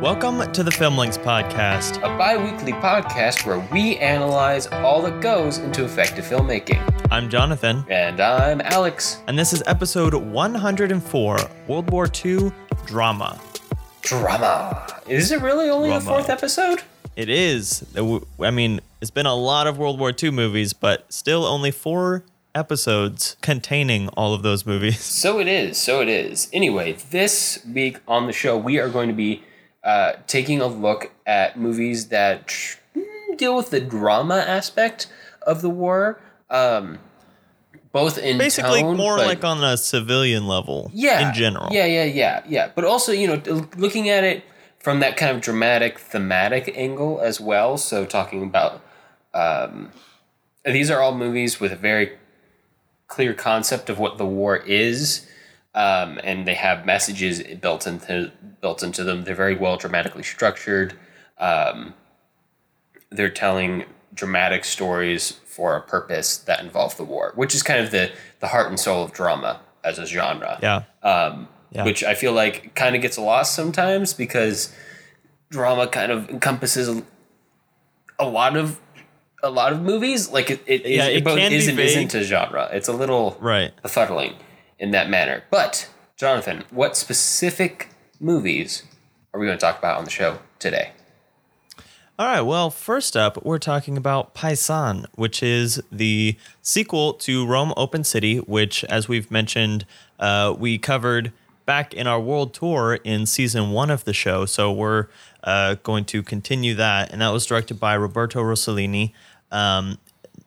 Welcome to the Filmlings podcast. a bi weekly podcast where we analyze all that goes into effective filmmaking. I'm Jonathan, And I'm Alex. and this is episode 104 World War II Drama. Drama. Is it really only the fourth episode? It is, I mean, it's been a lot of World War II movies, but still only four episodes containing all of those movies. So it is. So it is. Anyway, this week on the show, we are going to be uh, taking a look at movies that tr- deal with the drama aspect of the war. Um, both in Basically, tone, more but- like on a civilian level yeah in general. yeah yeah yeah yeah but also you know looking at it from that kind of dramatic thematic angle as well so talking about um, these are all movies with a very clear concept of what the war is um, and they have messages built into built into them they're very well dramatically structured um, they're telling dramatic stories for a purpose that involve the war which is kind of the the heart and soul of drama as a genre Yeah. um, Yeah. which I feel like kind of gets lost sometimes because drama kind of encompasses a, a lot of a lot of movies. Like it, it, Yeah, is, it, it both is and vague. isn't a genre. It's a little Right. befuddling in that manner. But Jonathan, what specific movies are we going to talk about on the show today? All right. Well, first up, we're talking about Paisan, which is the sequel to Rome Open City, which, as we've mentioned, uh, we covered back in our world tour in season one of the show. So we're uh, going to continue that, and that was directed by Roberto Rossellini. Um,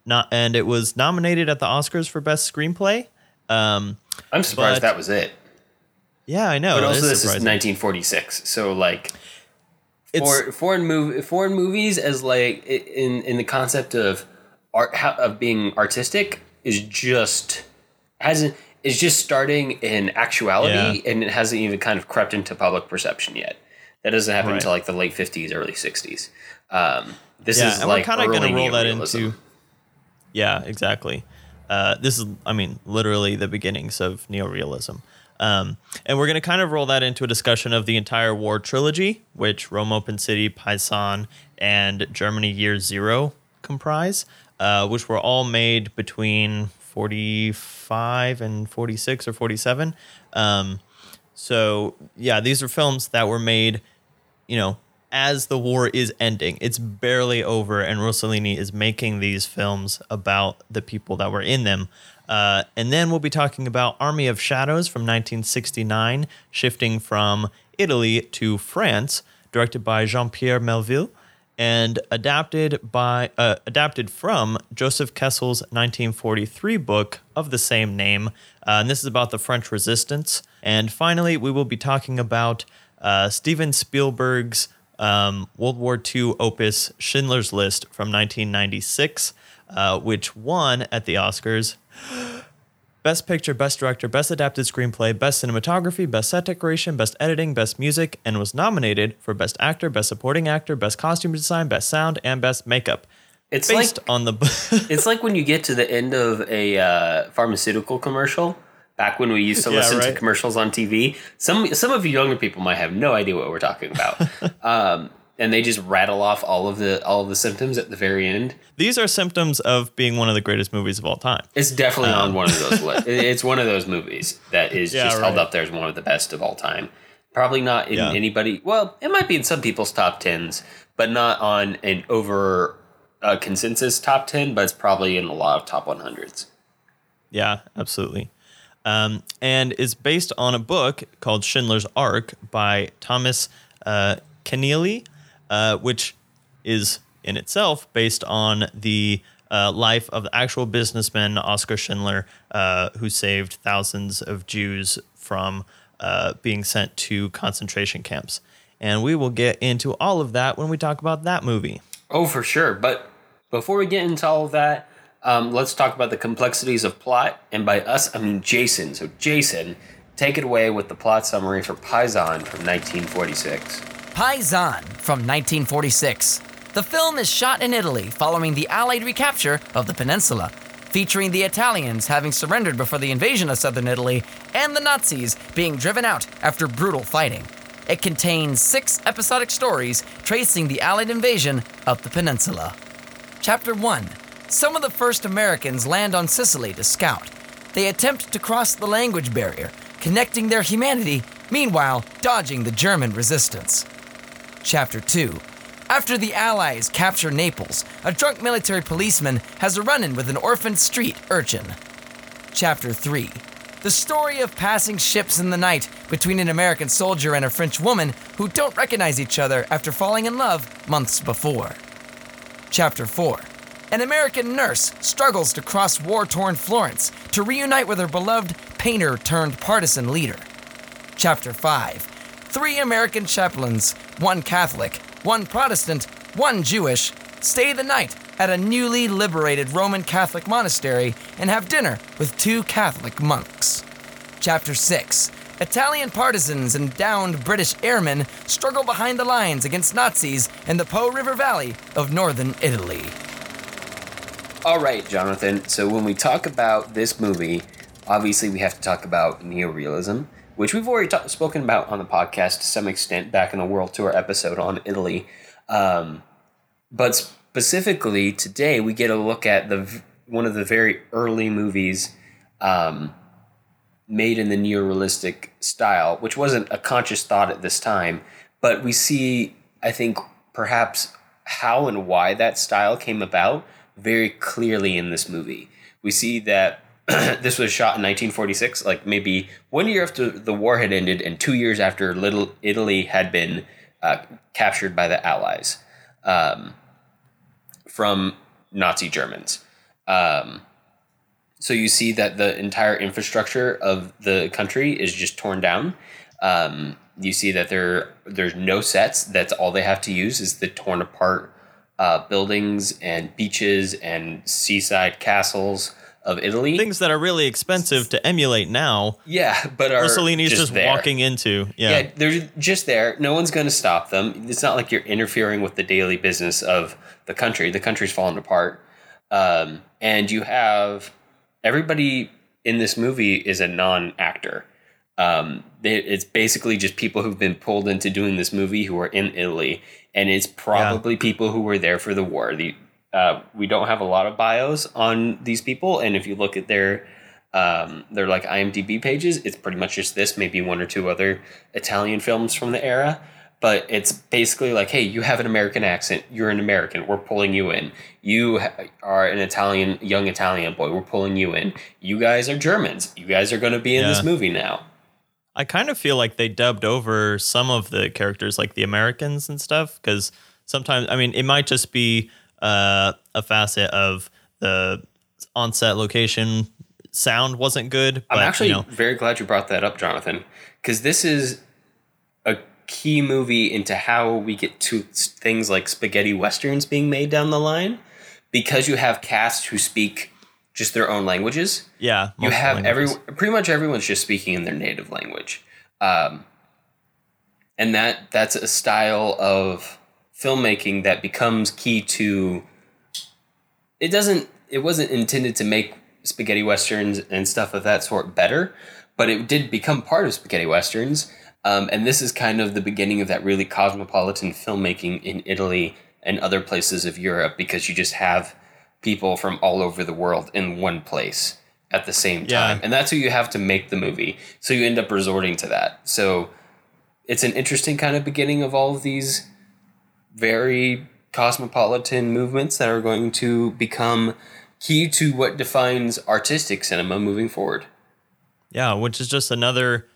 not, and it was nominated at the Oscars for Best Screenplay. Um, I'm surprised But- that was it. yeah, I know. But also, is this is 1946, so like It's- for, foreign move foreign movies as like in in the concept of art of being artistic is just hasn't is just starting in actuality and it hasn't even kind of crept into public perception yet. That doesn't happen Right. until like the late 50s, early 60s. Um, this yeah, is and like we're kind of going to roll that into. Yeah, exactly. Uh, this is, I mean, literally the beginnings of neorealism. Um, and we're going to kind of roll that into a discussion of the entire war trilogy, which Rome Open City, Paisan, and Germany Year Zero comprise, uh, which were all made between 45 and 46 or 47. Um, so, yeah, these are films that were made you know, as the war is ending, it's barely over, and Rossellini is making these films about the people that were in them. Uh, and then we'll be talking about Army of Shadows from 1969, shifting from Italy to France, directed by Jean-Pierre Melville, and adapted by uh, adapted from Joseph Kessel's 1943 book of the same name. Uh, and this is about the French Resistance. And finally, we will be talking about uh, Steven Spielberg's um, World War II opus Schindler's List from 1996, uh, which won at the Oscars Best Picture, Best Director, Best Adapted Screenplay, Best Cinematography, Best Set Decoration, Best Editing, Best Music, and was nominated for Best Actor, Best Supporting Actor, Best Costume Design, Best Sound, and Best Makeup. It's Based like on the it's like when you get to the end of a uh, pharmaceutical commercial. Back when we used to Yeah, listen to commercials on TV, some some of you younger people might have no idea what we're talking about, um, and they just rattle off all of the all of the symptoms at the very end. These are symptoms of being one of the greatest movies of all time. It's definitely on one of those lists. It's one of those movies that is Um, Yeah, just held up there as one of the best of all time. Probably not in Yeah. anybody. Well, it might be in some people's top tens, but not on an over uh, consensus top ten. But it's probably in a lot of top one hundreds. Yeah, absolutely. Um, and is based on a book called Schindler's Ark by Thomas uh, Keneally, uh, which is in itself based on the uh, life of the actual businessman Oskar Schindler, uh, who saved thousands of Jews from uh, being sent to concentration camps. And we will get into all of that when we talk about that movie. Oh, for sure. But before we get into all of that, um, let's talk about the complexities of plot. And by us, I mean Jason. So, Jason, take it away with the plot summary for Paisan from 1946. Paisan from 1946. The film is shot in Italy following the Allied recapture of the peninsula, featuring the Italians having surrendered before the invasion of southern Italy and the Nazis being driven out after brutal fighting. It contains six episodic stories tracing the Allied invasion of the peninsula. Chapter 1 Some of the first Americans land on Sicily to scout. They attempt to cross the language barrier, connecting their humanity, meanwhile, dodging the German resistance. Chapter 2 After the Allies capture Naples, a drunk military policeman has a run in with an orphaned street urchin. Chapter 3 The story of passing ships in the night between an American soldier and a French woman who don't recognize each other after falling in love months before. Chapter 4 An American nurse struggles to cross war torn Florence to reunite with her beloved painter turned partisan leader. Chapter 5 Three American chaplains, one Catholic, one Protestant, one Jewish, stay the night at a newly liberated Roman Catholic monastery and have dinner with two Catholic monks. Chapter 6 Italian partisans and downed British airmen struggle behind the lines against Nazis in the Po River Valley of northern Italy. All right, Jonathan. So when we talk about this movie, obviously we have to talk about neorealism, which we've already ta- spoken about on the podcast to some extent back in the World Tour episode on Italy. Um, but specifically today, we get a look at the one of the very early movies um, made in the neorealistic style, which wasn't a conscious thought at this time, but we see, I think, perhaps how and why that style came about very clearly in this movie. We see that this was shot in 1946, like maybe one year after the war had ended and two years after Little Italy had been uh, captured by the Allies um, from Nazi Germans. Um, so you see that the entire infrastructure of the country is just torn down. Um, you see that there there's no sets. That's all they have to use is the torn apart uh, buildings and beaches and seaside castles of Italy. Things that are really expensive to emulate now. yeah, but are Mussolini's just, just, there. walking into. Yeah. Yeah, they're just there. No one's going to stop them. It's not like you're interfering with the daily business of the country. The country's falling apart, um, and you have everybody in this movie is a non-actor. Um, they, it's basically just people who've been pulled into doing this movie who are in Italy, and it's probably people who were there for the war. The uh, we don't have a lot of bios on these people, and if you look at their um, their like IMDb pages, it's pretty much just this, maybe one or two other Italian films from the era. But it's basically like, hey, you have an American accent. You're an American. We're pulling you in. You are an Italian, young Italian boy. We're pulling you in. You guys are Germans. You guys are going to be in this movie now. I kind of feel like they dubbed over some of the characters, like the Americans and stuff, because sometimes, I mean, it might just be uh, a facet of the on-set location sound wasn't good. But, I'm actually you know, very glad you brought that up, Jonathan, because this is a key movie into how we get to things like spaghetti westerns being made down the line, because you have casts who speak just their own languages. yeah, You have every pretty much everyone's just speaking in their native language, um, and that that's a style of filmmaking that becomes key to. It doesn't. It wasn't intended to make spaghetti westerns and stuff of that sort better, but it did become part of spaghetti westerns. Um, and this is kind of the beginning of that really cosmopolitan filmmaking in Italy and other places of Europe because you just have people from all over the world in one place at the same Yeah. time. And that's who you have to make the movie. So you end up resorting to that. So it's an interesting kind of beginning of all of these very cosmopolitan movements that are going to become key to what defines artistic cinema moving forward. Yeah, which is just another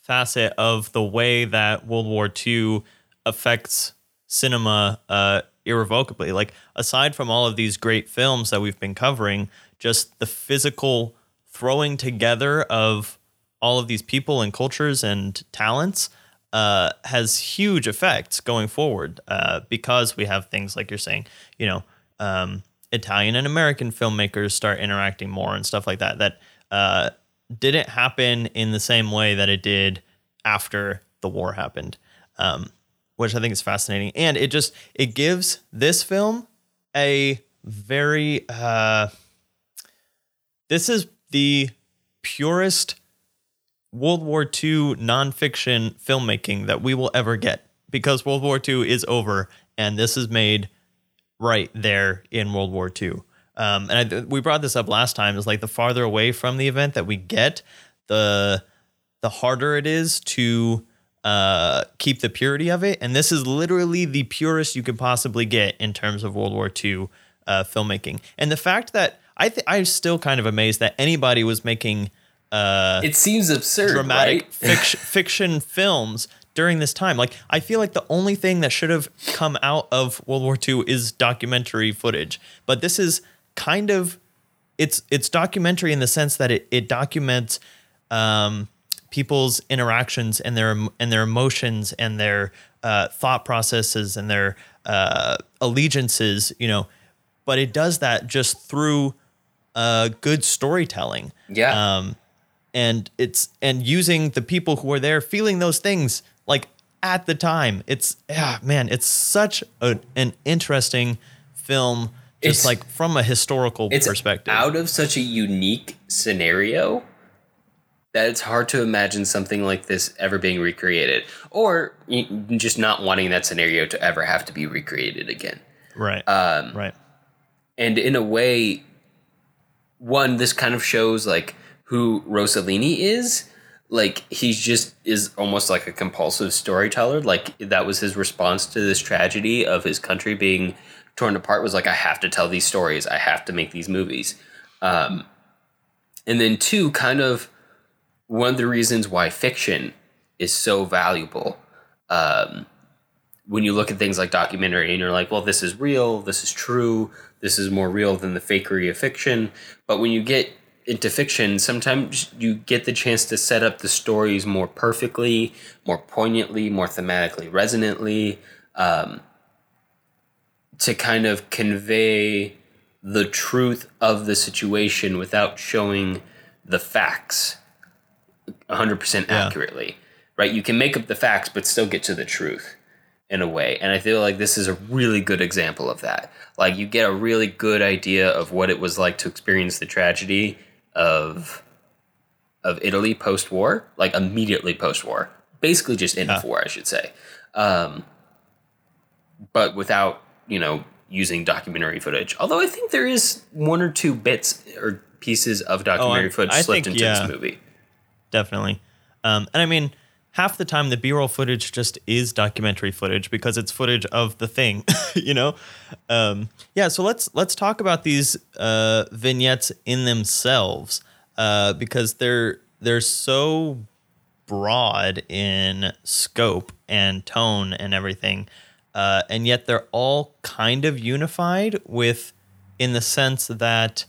facet of the way that World War II affects cinema uh, irrevocably. Like, aside from all of these great films that we've been covering, just the physical throwing together of all of these people and cultures and talents uh, has huge effects going forward uh, because we have things like you're saying, you know, um, Italian and American filmmakers start interacting more and stuff like that. That uh, didn't happen in the same way that it did after the war happened, um, which I think is fascinating. And it just it gives this film a very uh, this is the purest World War II nonfiction filmmaking that we will ever get because World War II is over and this is made right there in World War II. Um, and I, we brought this up last time. Is like the farther away from the event that we get, the the harder it is to uh, keep the purity of it. And this is literally the purest you could possibly get in terms of World War II uh, filmmaking. And the fact that I th- I'm still kind of amazed that anybody was making uh, It seems absurd, dramatic right? fiction, fiction films during this time. Like, I feel like the only thing that should have come out of World War II is documentary footage. But this is kind of it's it's documentary in the sense that it it documents um, people's interactions and their and their emotions and their uh, thought processes and their uh, allegiances. You know, but it does that just through uh, good storytelling Yeah. um, and it's and using the people who are there feeling those things like at the time it's yeah man it's such a, an interesting film just It's- like from a historical it's perspective out of such a unique scenario that it's hard to imagine something like this ever being recreated or just not wanting that scenario to ever have to be recreated again. Right. Um, right. and in a way one this kind of shows like who rossellini is. Like he's just is almost like a compulsive storyteller. Like that was his response to this tragedy of his country being torn apart was like i have to tell these stories. I have to make these movies. Um, and then two kind of one of the reasons why fiction is so valuable um, when you look at things like documentary and you're like, well, this is real, this is true, this is more real than the fakery of fiction. But when you get into fiction, sometimes you get the chance to set up the stories more perfectly, more poignantly, more thematically resonantly, um, to kind of convey the truth of the situation without showing the facts 100% Yeah. accurately. Right? You can make up the facts, but still get to the truth in a way. And I feel like this is a really good example of that. Like you get a really good idea of what it was like to experience the tragedy of of Italy post war, like immediately post war. Basically just in Yeah. war, I should say. Um, but without, you know, using documentary footage. Although I think there is one or two bits or pieces of documentary footage I slipped think, into yeah. this movie. Definitely. Um, and i mean half the time the b-roll footage just is documentary footage because it's footage of the thing you know? Um, yeah so let's let's talk about these uh, vignettes in themselves uh, because they're they're so broad in scope and tone and everything uh, and yet they're all kind of unified with in the sense that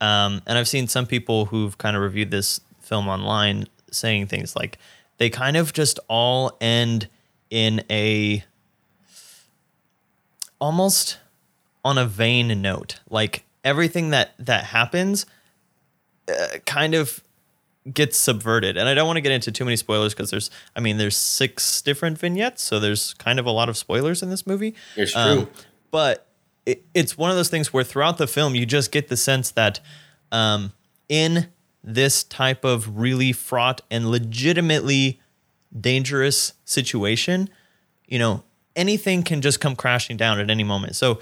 um, and i've seen some people who've kind of reviewed this film online saying things like they kind of just all end in a almost on a vain note. Like everything that that happens uh, kind of gets subverted. And i don't want to get into too many spoilers because there's i mean there's six different vignettes so there's kind of a lot of spoilers in this movie. It's Um, true. but it, it's one of those things where throughout the film you just get the sense that um, in this type of really fraught and legitimately dangerous situation you know anything can just come crashing down at any moment. So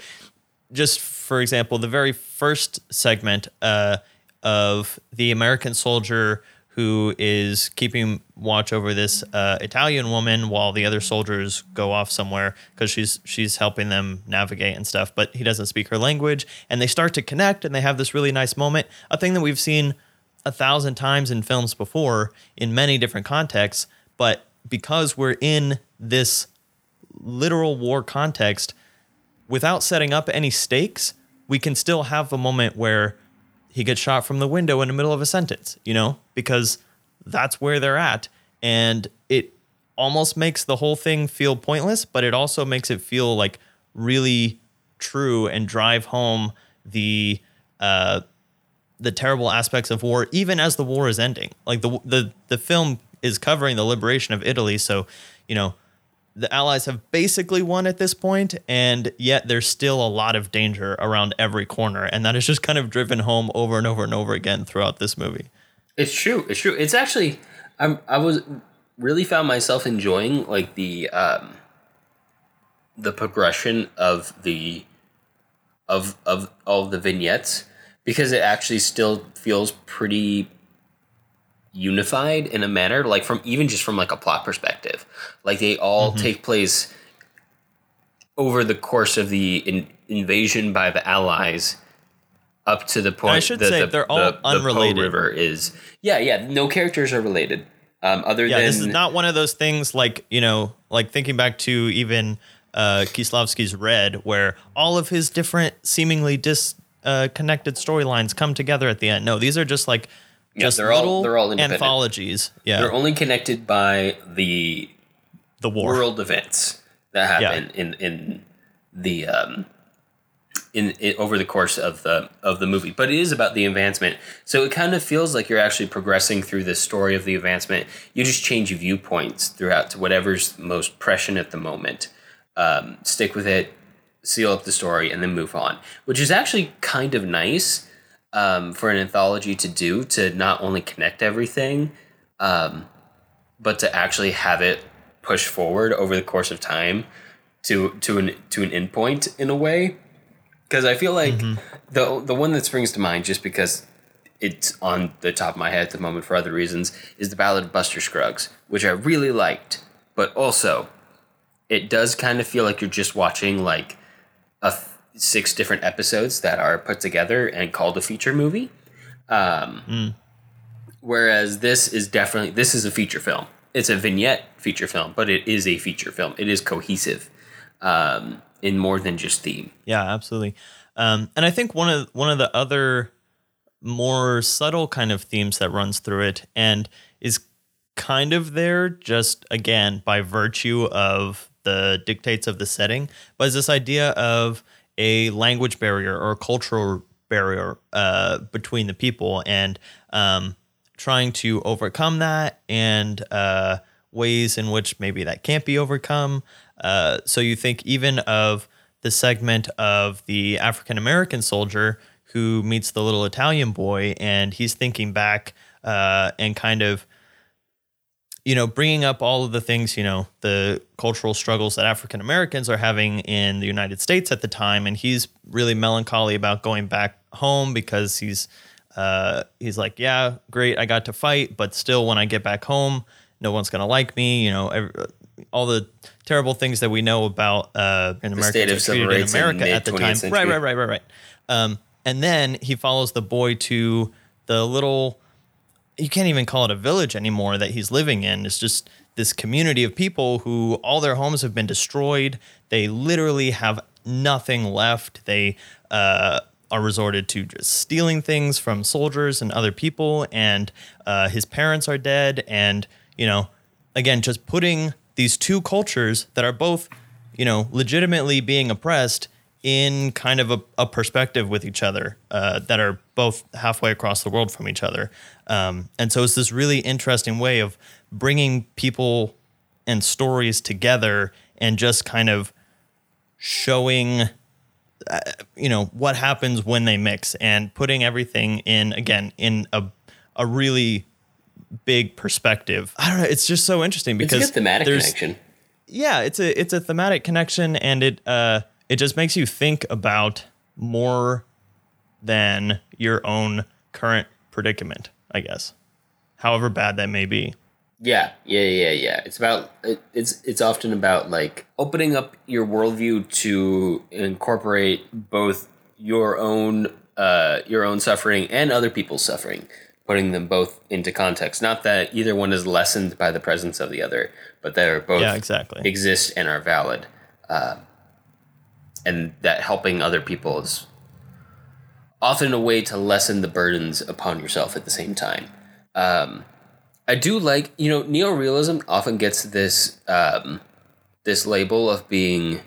just for example, the very first segment uh, of the American soldier who is keeping watch over this uh, Italian woman while the other soldiers go off somewhere because she's she's helping them navigate and stuff, but he doesn't speak her language, and they start to connect, and they have this really nice moment, a thing that we've seen a thousand times in films before in many different contexts, but because we're in this literal war context, without setting up any stakes, we can still have a moment where he gets shot from the window in the middle of a sentence, you know, because that's where they're at. And it almost makes the whole thing feel pointless, but it also makes it feel like really true and drive home the uh, the terrible aspects of war, even as the war is ending. Like the the the film is covering the liberation of Italy, so you know the Allies have basically won at this point, and yet there's still a lot of danger around every corner, and that is just kind of driven home over and over and over again throughout this movie. It's true. It's true. It's actually I'm, I was really found myself enjoying like the um, the progression of the of of all the vignettes because it actually still feels pretty unified in a manner like from even just from like a plot perspective like they all take place over the course of the in, invasion by the allies up to the point should that say the, they're all the, the unrelated. river is yeah yeah no characters are related um other Yeah, than this is not one of those things like you know, like thinking back to even uh, Kieślowski's Red, where all of his different seemingly disconnected uh, connected storylines come together at the end. No, these are just like Yeah, just they're all- little they're all anthologies. Yeah, they're only connected by the the war. world events that Yeah. happen in in the um in, in over the course of the of the movie but it is about the advancement so it kind of feels like you're actually progressing through the story of the advancement you just change your viewpoints throughout to whatever's most prescient at the moment um, stick with it seal up the story and then move on which is actually kind of nice um, for an anthology to do to not only connect everything um, but to actually have it push forward over the course of time to to an to an endpoint in a way. Because I feel like the the one that springs to mind just because it's on the top of my head at the moment for other reasons is the Ballad of Buster Scruggs, which I really liked, but also it does kind of feel like you're just watching like a f- six different episodes that are put together and called a feature movie. Um, Whereas this is definitely this is a feature film. It's a vignette feature film, but it is a feature film. It is cohesive um, in more than just theme. Yeah, absolutely. Um, and I think one of one of the other more subtle kind of themes that runs through it and is kind of there just again by virtue of the dictates of the setting, but is this idea of a language barrier or a cultural barrier uh, between the people and um, trying to overcome that and uh, ways in which maybe that can't be overcome. Uh, so you think even of the segment of the African American soldier who meets the little Italian boy and he's thinking back uh, and kind of you know, bringing up all of the things, you know, the cultural struggles that African Americans are having in the United States at the time, and he's really melancholy about going back home because he's uh, he's like, yeah, great, I got to fight, but still, when I get back home, no one's gonna like me, you know, every, all the terrible things that we know about uh, in America state of civil in America at the time, century. right, right, right, right, right. Um, and then he follows the boy to the little you can't even call it a village anymore that he's living in. It's just this community of people who all their homes have been destroyed. They literally have nothing left. They uh, are resorted to just stealing things from soldiers and other people. And uh, his parents are dead. And, you know, again, just putting these two cultures that are both, you know, legitimately being oppressed in kind of a, a perspective with each other uh, that are both halfway across the world from each other. Um, and so it's this really interesting way of bringing people and stories together and just kind of showing uh, you know what happens when they mix and putting everything in again in a a really big perspective. I don't know, it's just so interesting It's a because thematic connection. yeah, it's a it's a thematic connection, and it uh it just makes you think about more than your own current predicament, I guess, however bad that may be. Yeah, yeah, yeah, yeah. It's about it, it's it's often about like opening up your worldview to incorporate both your own uh your own suffering and other people's suffering, putting them both into context. Not that either one is lessened by the presence of the other, but they're both Yeah, exactly. exist and are valid, uh, and that helping other people is often a way to lessen the burdens upon yourself at the same time. Um, I do like, you know, neorealism often gets this um, this label of being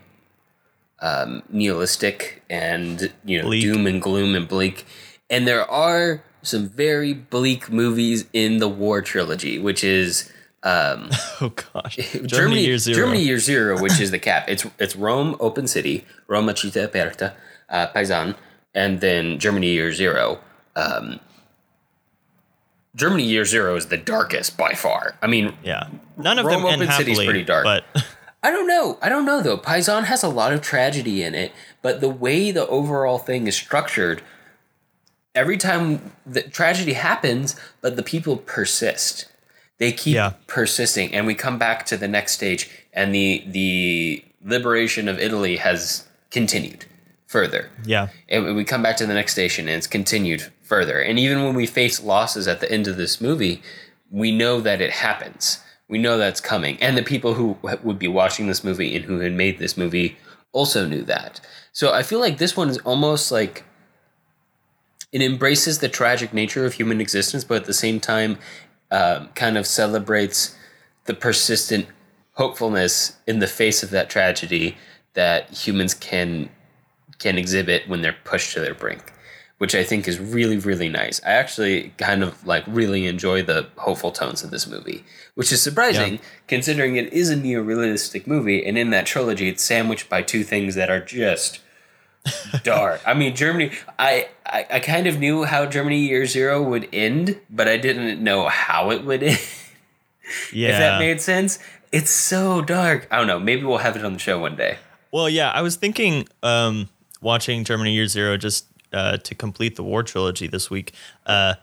um, nihilistic and you know Bleak. doom and gloom and bleak, and there are some very bleak movies in the War trilogy, which is um, Oh gosh, Germany, Germany, year zero. Germany Year Zero, which is the cap. It's it's Rome, open city, Roma città aperta, uh, Paisan, and then Germany Year Zero. Um, Germany Year Zero is the darkest by far. I mean, Yeah, none of Rome them Open city is pretty dark. but I don't know. I don't know though. Paisan has a lot of tragedy in it, but the way the overall thing is structured, every time the tragedy happens, but the people persist. They keep Yeah. persisting, and we come back to the next stage, and the the liberation of Italy has continued further. yeah, And we come back to the next station, and it's continued further. And even when we face losses at the end of this movie, we know that it happens. We know that's coming. And the people who would be watching this movie and who had made this movie also knew that. So I feel like this one is almost like it embraces the tragic nature of human existence, but at the same time, um, kind of celebrates the persistent hopefulness in the face of that tragedy that humans can can exhibit when they're pushed to their brink, which I think is really, really nice. I actually kind of like really enjoy the hopeful tones of this movie, which is surprising Yeah. considering it is a neo-realistic movie, and in that trilogy, it's sandwiched by two things that are just dark. I mean, Germany. I, I I kind of knew how Germany Year Zero would end, but I didn't know how it would end. yeah. If that made sense. It's so dark. I don't know. Maybe we'll have it on the show one day. Well, yeah, I was thinking um, watching Germany Year Zero just uh, to complete the war trilogy this week. Uh,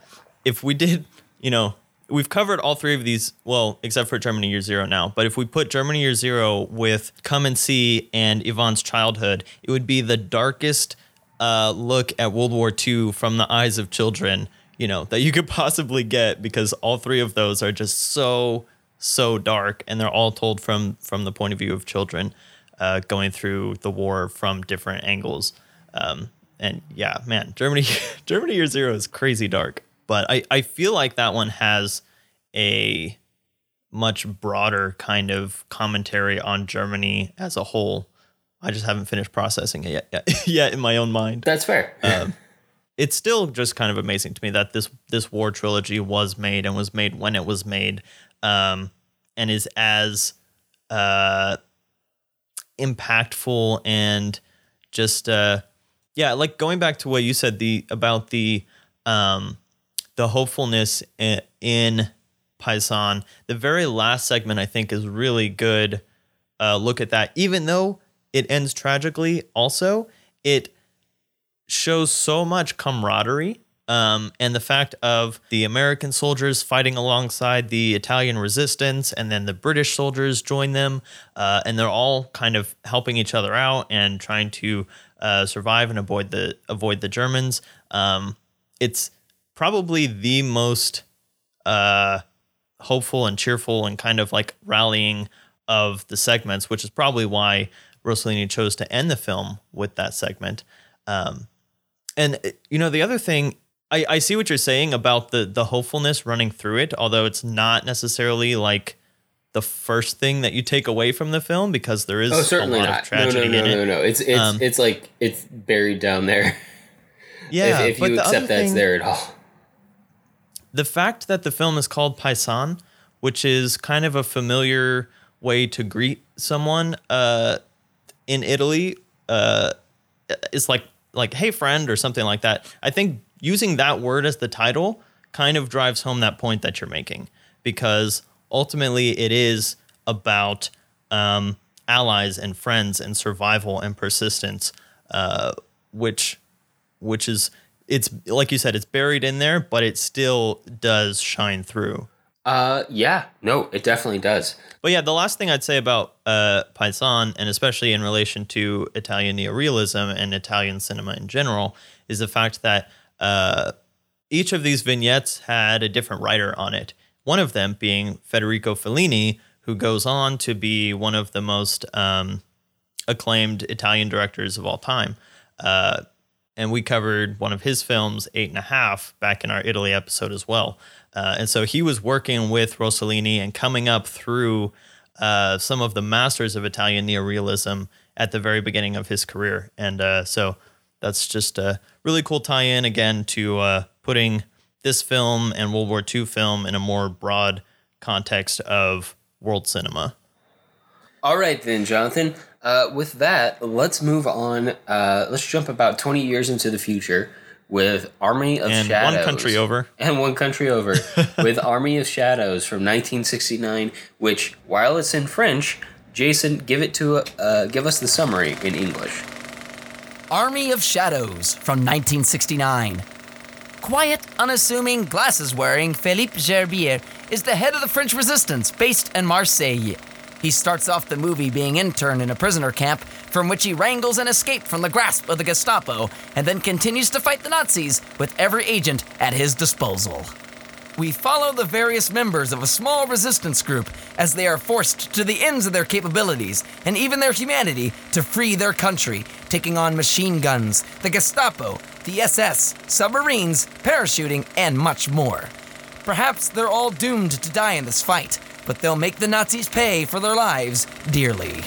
if we did, you know, we've covered all three of these, well, except for Germany Year Zero now. But if we put Germany Year Zero with Come and See and Ivan's childhood, it would be the darkest uh, look at World War II from the eyes of children, you know, that you could possibly get because all three of those are just so so dark and they're all told from from the point of view of children uh, going through the war from different angles. Um, and yeah, man, Germany Germany Year Zero is crazy dark, but I I feel like that one has a much broader kind of commentary on Germany as a whole. I just haven't finished processing it yet, yet, yet in my own mind That's fair. it's still just kind of amazing to me that this this war trilogy was made and was made when it was made um, and is as uh, impactful and just uh, yeah like going back to what you said the about the um, the hopefulness in, Paisan the very last segment I think is really good uh, look at that even though it ends tragically also it shows so much camaraderie um, and the fact of the American soldiers fighting alongside the Italian resistance, and then the British soldiers join them, uh, and they're all kind of helping each other out and trying to uh, survive and avoid the avoid the Germans. Um, it's probably the most uh, hopeful and cheerful and kind of like rallying of the segments, which is probably why Rossellini chose to end the film with that segment. Um, and uh, you know, the other thing, I, I see what you're saying about the the hopefulness running through it, although it's not necessarily like the first thing that you take away from the film because there is Oh, certainly a lot not. of tragedy no, no, no, in no, it. no. It's it's Um, it's like it's buried down there. Yeah, if if you accept that's thing- there at all. The fact that the film is called Paisan, which is kind of a familiar way to greet someone uh, in Italy, uh, is like like "Hey friend" or something like that. I think using that word as the title kind of drives home that point that you're making because ultimately it is about um, allies and friends and survival and persistence, uh, which which is it's like you said, it's buried in there, but it still does shine through. Uh, yeah, no, it definitely does. But yeah, the last thing I'd say about uh, Paisan, and especially in relation to Italian neorealism and Italian cinema in general, is the fact that uh, each of these vignettes had a different writer on it. One of them being Federico Fellini, who goes on to be one of the most um, acclaimed Italian directors of all time. Uh, and we covered one of his films, Eight and a Half, back in our Italy episode as well. Uh, and so he was working with Rossellini and coming up through uh, some of the masters of Italian neorealism at the very beginning of his career. And uh, so that's just a really cool tie in again to uh, putting this film and World War II film in a more broad context of world cinema. All right, then, Jonathan. Uh, with that, let's move on. Uh, let's jump about 20 years into the future with Army of And Shadows. one country over. And one country over with Army of Shadows from 1969, which, while it's in French, Jason, give it to uh, give us the summary in English. Army of Shadows from 1969. Quiet, unassuming, glasses wearing Philippe Gerbier is the head of the French resistance based in Marseille. He starts off the movie being interned in a prisoner camp from which he wrangles an escape from the grasp of the Gestapo and then continues to fight the Nazis with every agent at his disposal. We follow the various members of a small resistance group as they are forced to the ends of their capabilities and even their humanity to free their country, taking on machine guns, the Gestapo, the SS, submarines, parachuting, and much more. Perhaps they're all doomed to die in this fight, but they'll make the Nazis pay for their lives dearly.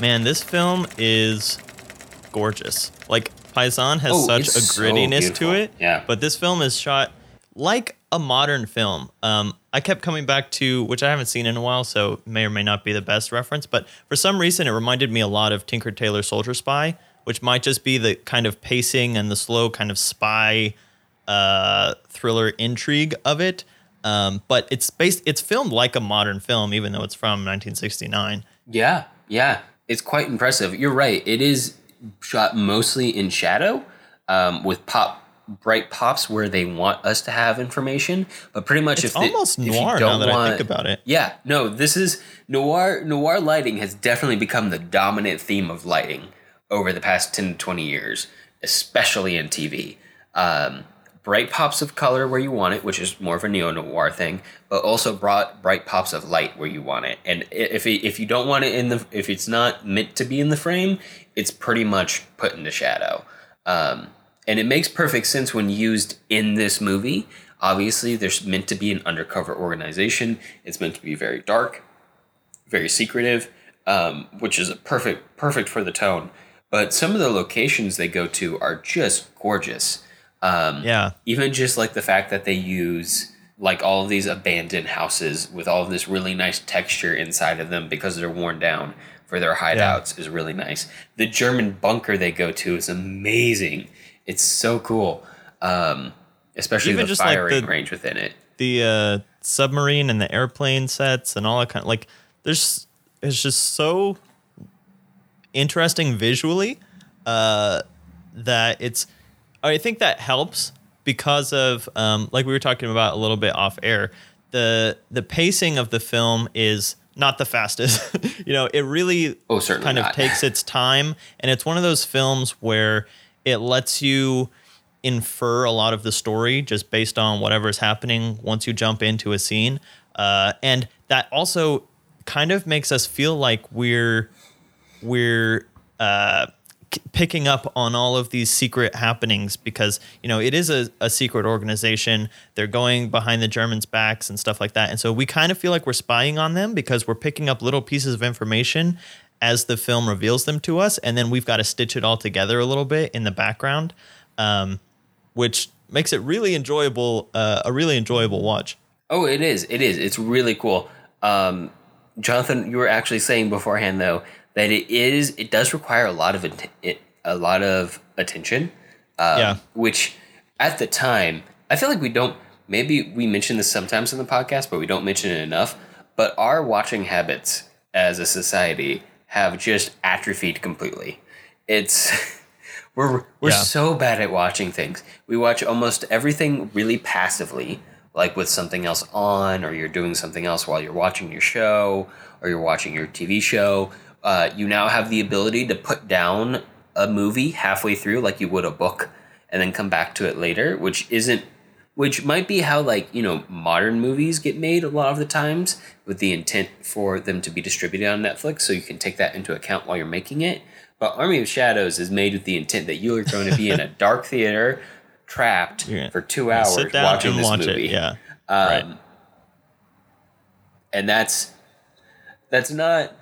Man, this film is gorgeous. Like Paisan has Oh, such a grittiness beautiful. to it. Yeah. But this film is shot like a modern film. Um, I kept coming back to which I haven't seen in a while, so may or may not be the best reference. But for some reason, it reminded me a lot of Tinker Tailor Soldier Spy, which might just be the kind of pacing and the slow kind of spy uh, thriller intrigue of it. Um, but it's based, it's filmed like a modern film, even though it's from 1969. Yeah, yeah, it's quite impressive. You're right. It is shot mostly in shadow, um, with pop bright pops where they want us to have information. But pretty much, It's if almost if you noir now don't that I think about it. Yeah, no, this is noir. Noir lighting has definitely become the dominant theme of lighting over the past 10 to 20 years, especially in TV. Um, bright pops of color where you want it, which is more of a neo noir thing, but also brought bright pops of light where you want it. And if it, if you don't want it in the if it's not meant to be in the frame, it's pretty much put into shadow. Um, and it makes perfect sense when used in this movie. Obviously, there's meant to be an undercover organization. It's meant to be very dark, very secretive, um, which is a perfect perfect for the tone. But some of the locations they go to are just gorgeous. Um, Yeah. even just like the fact that they use like all of these abandoned houses with all of this really nice texture inside of them because they're worn down for their hideouts is really nice. The German bunker they go to is amazing. It's so cool. Um, especially Even the just, like, firing the- range within it. the uh, submarine and the airplane sets and all that kind of like there's it's just so interesting visually uh, that it's I think that helps because of um, like we were talking about a little bit off air the the pacing of the film is not the fastest you know it really Oh, kind not. of takes its time and it's one of those films where it lets you infer a lot of the story just based on whatever is happening once you jump into a scene uh, and that also kind of makes us feel like we're we're uh, picking up on all of these secret happenings because you know it is a, a secret organization they're going behind the germans backs and stuff like that and so we kind of feel like we're spying on them because we're picking up little pieces of information as the film reveals them to us and then we've got to stitch it all together a little bit in the background um, which makes it really enjoyable uh, a really enjoyable watch Oh, it is. It is. It's really cool. Um, Jonathan, you were actually saying beforehand though that it is. It does require a lot of it, a lot of attention. Um, Yeah. Which, at the time, I feel like we don't. Maybe we mention this sometimes in the podcast, but we don't mention it enough. But our watching habits as a society have just atrophied completely. It's we're we're Yeah. so bad at watching things. We watch almost everything really passively, like with something else on, or you're doing something else while you're watching your show, or you're watching your TV show. Uh, you now have the ability to put down a movie halfway through, like you would a book, and then come back to it later, which isn't which might be how like you know modern movies get made a lot of the times with the intent for them to be distributed on netflix so you can take that into account while you're making it. But army of shadows is made with the intent that you are going to be in a dark theater trapped for two hours sit down watching and this watch movie. It yeah. Um, right. and that's that's not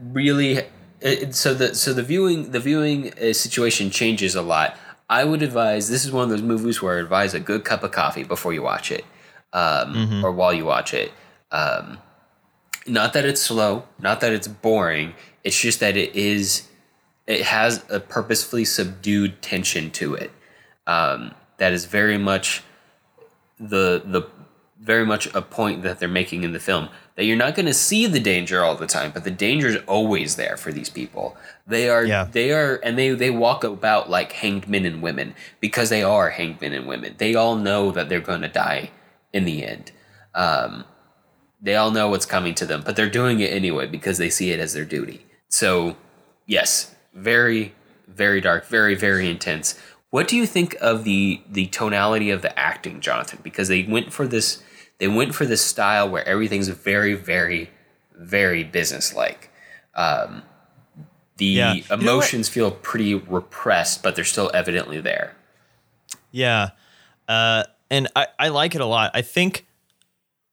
really it, so the so the viewing the viewing uh, situation changes a lot. I would advise this is one of those movies where I advise a good cup of coffee before you watch it, um, or while you watch it. Um, not that it's slow, not that it's boring. It's just that it is it has a purposefully subdued tension to it. Um, that is very much the the very much a point that they're making in the film that you're not going to see the danger all the time, but the danger is always there for these people. They are Yeah. they are and they they walk about like hanged men and women because they are hanged men and women. They all know that they're going to die in the end. Um, they all know what's coming to them, but they're doing it anyway because they see it as their duty. So, yes, very very dark, very very intense. What do you think of the the tonality of the acting, Jonathan? Because they went for this they went for this style where everything's very very very businesslike. Um, the Yeah. You know emotions feel pretty repressed, but they're still evidently there. Yeah. Uh, and I, I like it a lot. I think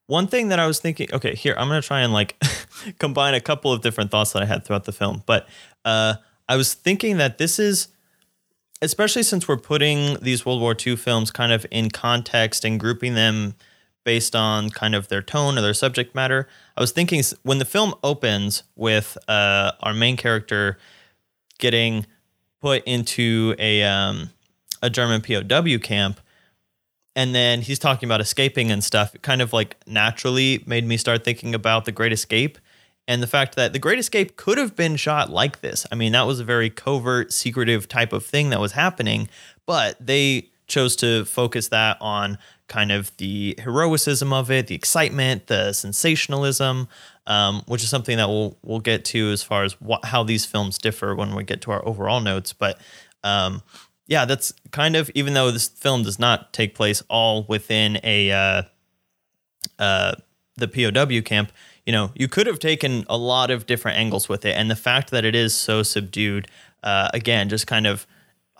one thing that I was thinking, okay, here, I'm going to try and like combine a couple of different thoughts that I had throughout the film. But uh, I was thinking that this is, especially since we're putting these World War II films kind of in context and grouping them based on kind of their tone or their subject matter. I was thinking when the film opens with uh, our main character getting put into a um, a German POW camp, and then he's talking about escaping and stuff. It kind of like naturally made me start thinking about The Great Escape and the fact that The Great Escape could have been shot like this. I mean, that was a very covert, secretive type of thing that was happening, but they chose to focus that on kind of the heroicism of it, the excitement, the sensationalism, um, which is something that we'll we'll get to as far as what, how these films differ when we get to our overall notes. But um, yeah, that's kind of even though this film does not take place all within a uh, uh, the POW camp, you know, you could have taken a lot of different angles with it, and the fact that it is so subdued, uh, again, just kind of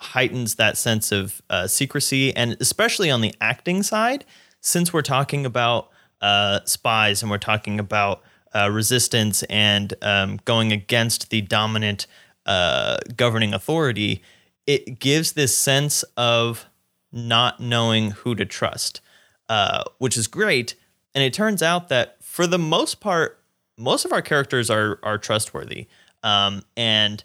heightens that sense of uh, secrecy, and especially on the acting side, since we're talking about uh, spies and we're talking about uh, resistance and um, going against the dominant uh, governing authority, it gives this sense of not knowing who to trust, uh, which is great. And it turns out that for the most part, most of our characters are are trustworthy, um, and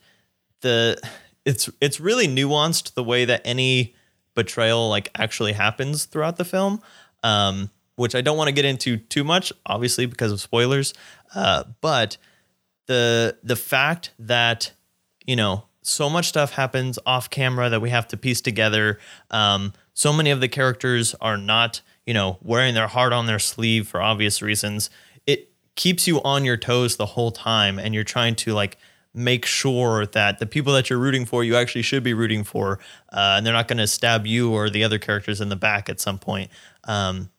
the it's it's really nuanced the way that any betrayal like actually happens throughout the film, um, which I don't want to get into too much, obviously because of spoilers. Uh, but the the fact that you know so much stuff happens off camera that we have to piece together. Um, so many of the characters are not you know wearing their heart on their sleeve for obvious reasons. It keeps you on your toes the whole time, and you're trying to like make sure that the people that you're rooting for you actually should be rooting for, uh, and they're not going to stab you or the other characters in the back at some point. Um,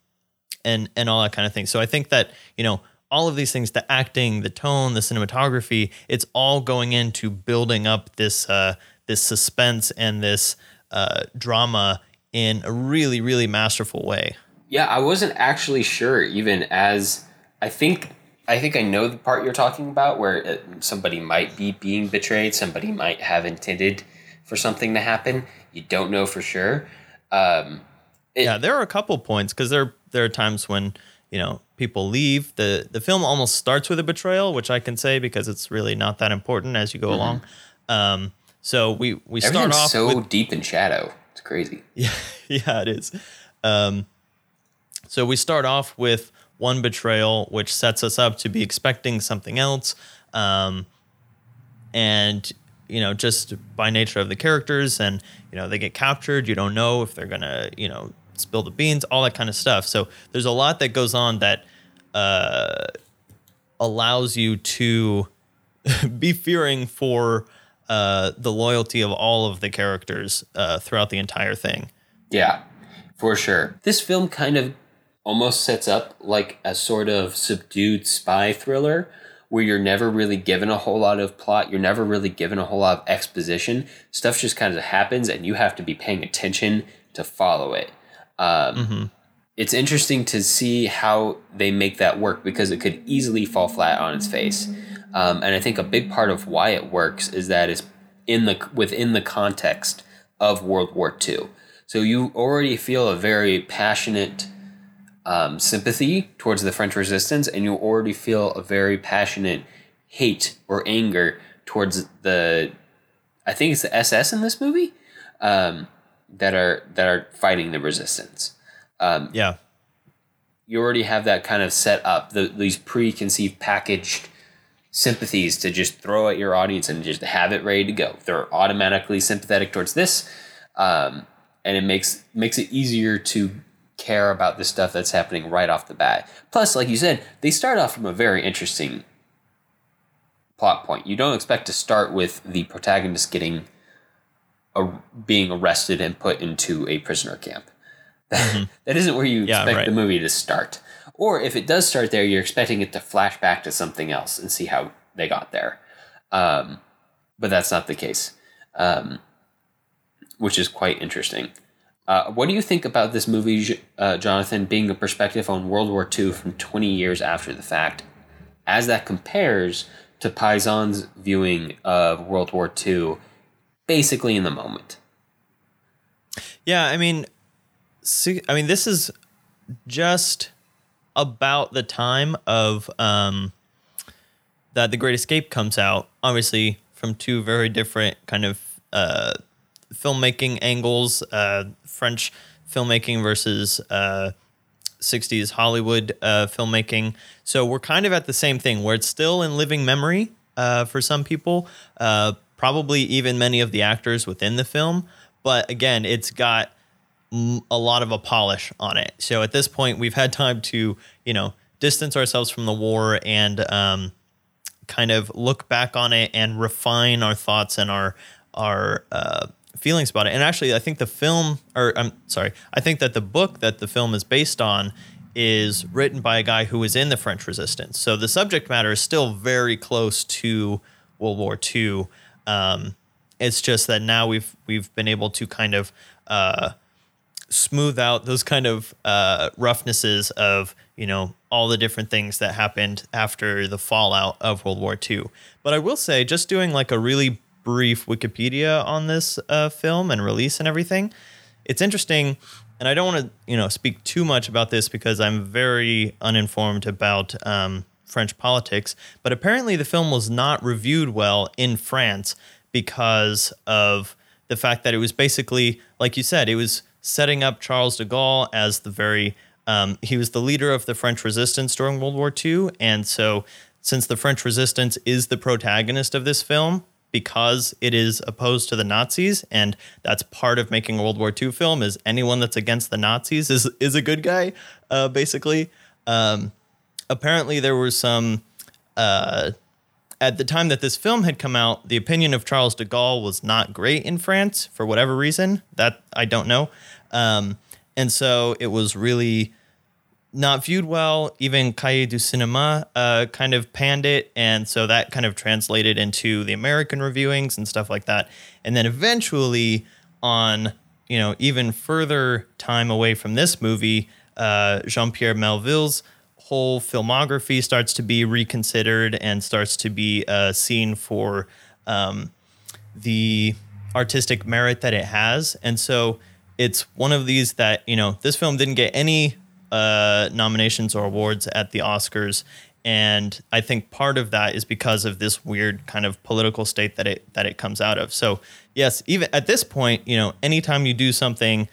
and and all that kind of thing. So I think that you know all of these things, the acting, the tone, the cinematography, it's all going into building up this uh, this suspense and this uh, drama in a really really masterful way. Yeah, I wasn't actually sure even as I think I think I know the part you're talking about where uh, somebody might be being betrayed, somebody might have intended for something to happen. You don't know for sure. Um, it- Yeah, there are a couple points because there there are times when you know people leave. the The film almost starts with a betrayal, which I can say because it's really not that important as you go along. Um, so we we start off so with deep in shadow. It's crazy. Yeah, yeah, it is. Um, so we start off with one betrayal, which sets us up to be expecting something else, um, and you know, just by nature of the characters, and you know, they get captured. You don't know if they're gonna, you know, spill the beans, all that kind of stuff. So there's a lot that goes on that uh, allows you to be fearing for uh, the loyalty of all of the characters uh, throughout the entire thing. Yeah, for sure. This film kind of almost sets up like a sort of subdued spy thriller where you're never really given a whole lot of plot, you're never really given a whole lot of exposition. Stuff just kind of happens and you have to be paying attention to follow it. Um, It's interesting to see how they make that work because it could easily fall flat on its face. Um, and I think a big part of why it works is that it's in the within the context of World War II. So you already feel a very passionate um, sympathy towards the French resistance, and you already feel a very passionate hate or anger towards the, I think it's the SS in this movie. Um, that are that are fighting the resistance. Um, Yeah. you already have that kind of set up, the, these preconceived packaged sympathies to just throw at your audience and just have it ready to go. They're automatically sympathetic towards this, um, and it makes makes it easier to care about the stuff that's happening right off the bat. Plus, like you said, they start off from a very interesting plot point. You don't expect to start with the protagonist getting a, being arrested and put into a prisoner camp. that isn't where you Yeah, expect right. the movie to start. Or if it does start there, you're expecting it to flash back to something else and see how they got there. Um, but that's not the case, um, which is quite interesting. Uh, what do you think about this movie, uh, Jonathan, being a perspective on World War II from 20 years after the fact, as that compares to Paisan's viewing of World War II basically in the moment? Yeah, I mean, I mean, this is just about the time of um, that The Great Escape comes out. Obviously, from two very different kind of uh, filmmaking angles: uh, French filmmaking versus uh, 60s Hollywood uh, filmmaking. So we're kind of at the same thing where it's still in living memory uh, for some people, uh, probably even many of the actors within the film. But again, it's got a lot of a polish on it. So at this point, we've had time to, you know, distance ourselves from the war and um, kind of look back on it and refine our thoughts and our our uh, feelings about it. And actually, I think the film, or I'm sorry, I think that the book that the film is based on is written by a guy who was in the French Resistance. So the subject matter is still very close to World War II. Um, it's just that now we've we've been able to kind of uh, smooth out those kind of uh, roughnesses of you know all the different things that happened after the fallout of World War II. But I will say, just doing like a really brief Wikipedia on this uh, film and release and everything, it's interesting. And I don't want to you know speak too much about this because I'm very uninformed about um, French politics. But apparently, the film was not reviewed well in France because of the fact that it was basically, like you said, it was setting up Charles de Gaulle as the very, um, he was the leader of the French resistance during World War II. And so, since the French resistance is the protagonist of this film, because it is opposed to the Nazis, and that's part of making a World War II film, is anyone that's against the Nazis is is a good guy, uh, basically. Um, apparently, there were some uh, at the time that this film had come out, the opinion of Charles de Gaulle was not great in France for whatever reason. That I don't know. Um, and so it was really not viewed well. Even Cahiers du Cinema uh, kind of panned it. And so that kind of translated into the American reviewings and stuff like that. And then eventually, on you know even further time away from this movie, uh, Jean Pierre Melville's whole filmography starts to be reconsidered and starts to be uh, seen for um, the artistic merit that it has. And so it's one of these that, you know, this film didn't get any uh, nominations or awards at the Oscars. And I think part of that is because of this weird kind of political state that it that it comes out of. So yes, even at this point, you know, anytime you do something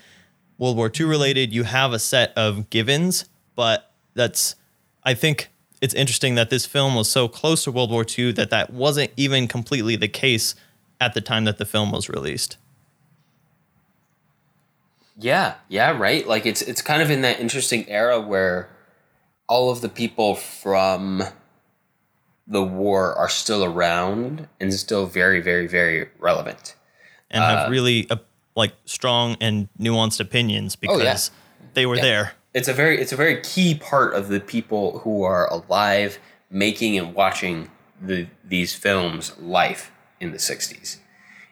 World War II related, you have a set of givens, but that's I think it's interesting that this film was so close to World War II that that wasn't even completely the case at the time that the film was released. Yeah, yeah, right. Like it's it's kind of in that interesting era where all of the people from the war are still around and still very, very, very relevant. and have really uh, like strong and nuanced opinions because they were Yeah. there. It's a very it's a very key part of the people who are alive making and watching the these films life in the 60s.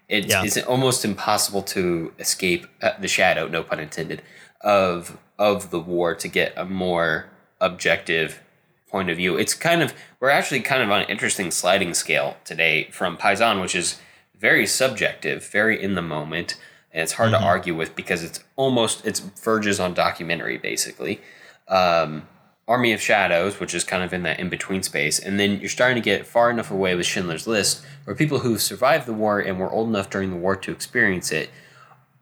It, Yeah. It's almost impossible to escape uh, the shadow, no pun intended, of of the war to get a more objective point of view. It's kind of we're actually kind of on an interesting sliding scale today from Paisan, which is very subjective, very in the moment, and it's hard to argue with because it's almost it's verges on documentary basically. Um, Army of Shadows, which is kind of in that in between space, and then you're starting to get far enough away with Schindler's List, where people who survived the war and were old enough during the war to experience it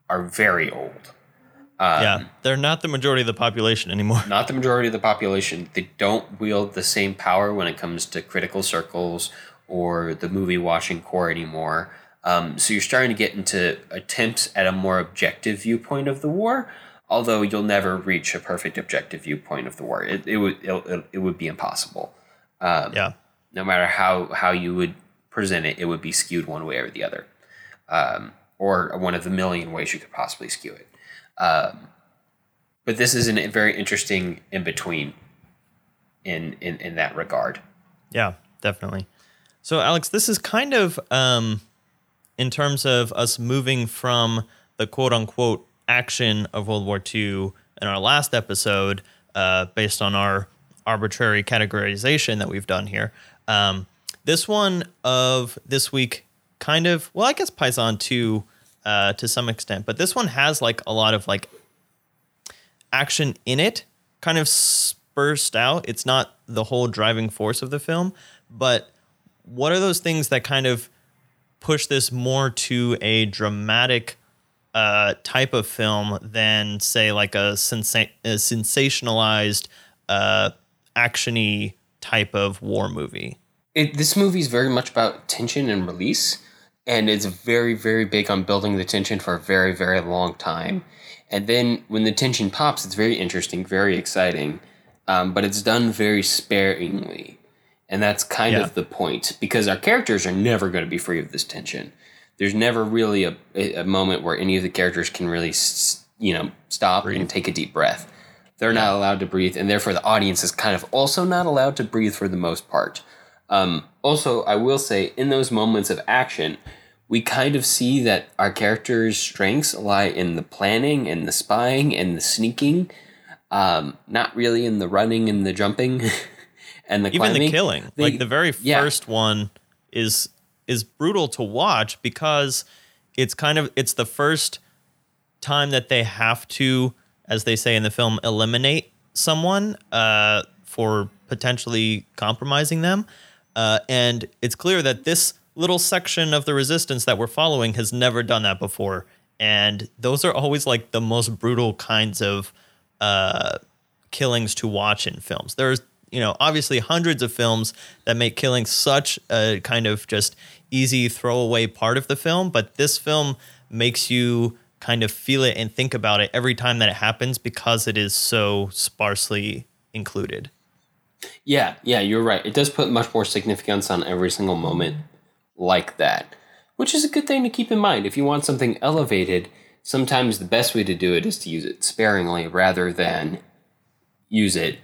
are very old. yeah, they're not the majority of the population anymore. Not the majority of the population. They don't wield the same power when it comes to critical circles or the movie watching core anymore. Um, so you're starting to get into attempts at a more objective viewpoint of the war, although you'll never reach a perfect objective viewpoint of the war. It, it would it, it would be impossible. yeah, No matter how how you would present it, it would be skewed one way or the other, um, or one of the million ways you could possibly skew it. Um, but this is a very interesting in between in, in in that regard. yeah, definitely. So, Alex, this is kind of um, in terms of us moving from the quote unquote action of World War II in our last episode, uh, based on our arbitrary categorization that we've done here. Um, this one of this week kind of, well, I guess Paisan too, uh, to some extent, but this one has like a lot of like action in it, kind of spurred out. It's not the whole driving force of the film, but what are those things that kind of push this more to a dramatic uh, type of film than, say, like a, sensa- a sensationalized, uh, actiony type of war movie? It, this movie is very much about tension and release, and it's very, very big on building the tension for a very, very long time. And then when the tension pops, it's very interesting, very exciting, um, but it's done very sparingly. And that's kind Yeah. of the point because our characters are never going to be free of this tension. There's never really a, a moment where any of the characters can really, s- you know, stop and take a deep breath. They're not allowed to breathe, and therefore the audience is kind of also not allowed to breathe for the most part. Um, also, I will say, in those moments of action, we kind of see that our characters' strengths lie in the planning and the spying and the sneaking, um, not really in the running and the jumping and the Even climbing. the killing, They- like the very yeah. first one, is is brutal to watch because it's kind of it's the first time that they have to, as they say in the film, eliminate someone uh, for potentially compromising them. Uh, and it's clear that this little section of the resistance that we're following has never done that before. And those are always like the most brutal kinds of uh, killings to watch in films. There's, you know, obviously hundreds of films that make killing such a kind of just easy throwaway part of the film, but this film makes you kind of feel it and think about it every time that it happens because it is so sparsely included. Yeah, yeah, you're right. It does put much more significance on every single moment like that, which is a good thing to keep in mind. If you want something elevated, sometimes the best way to do it is to use it sparingly rather than use it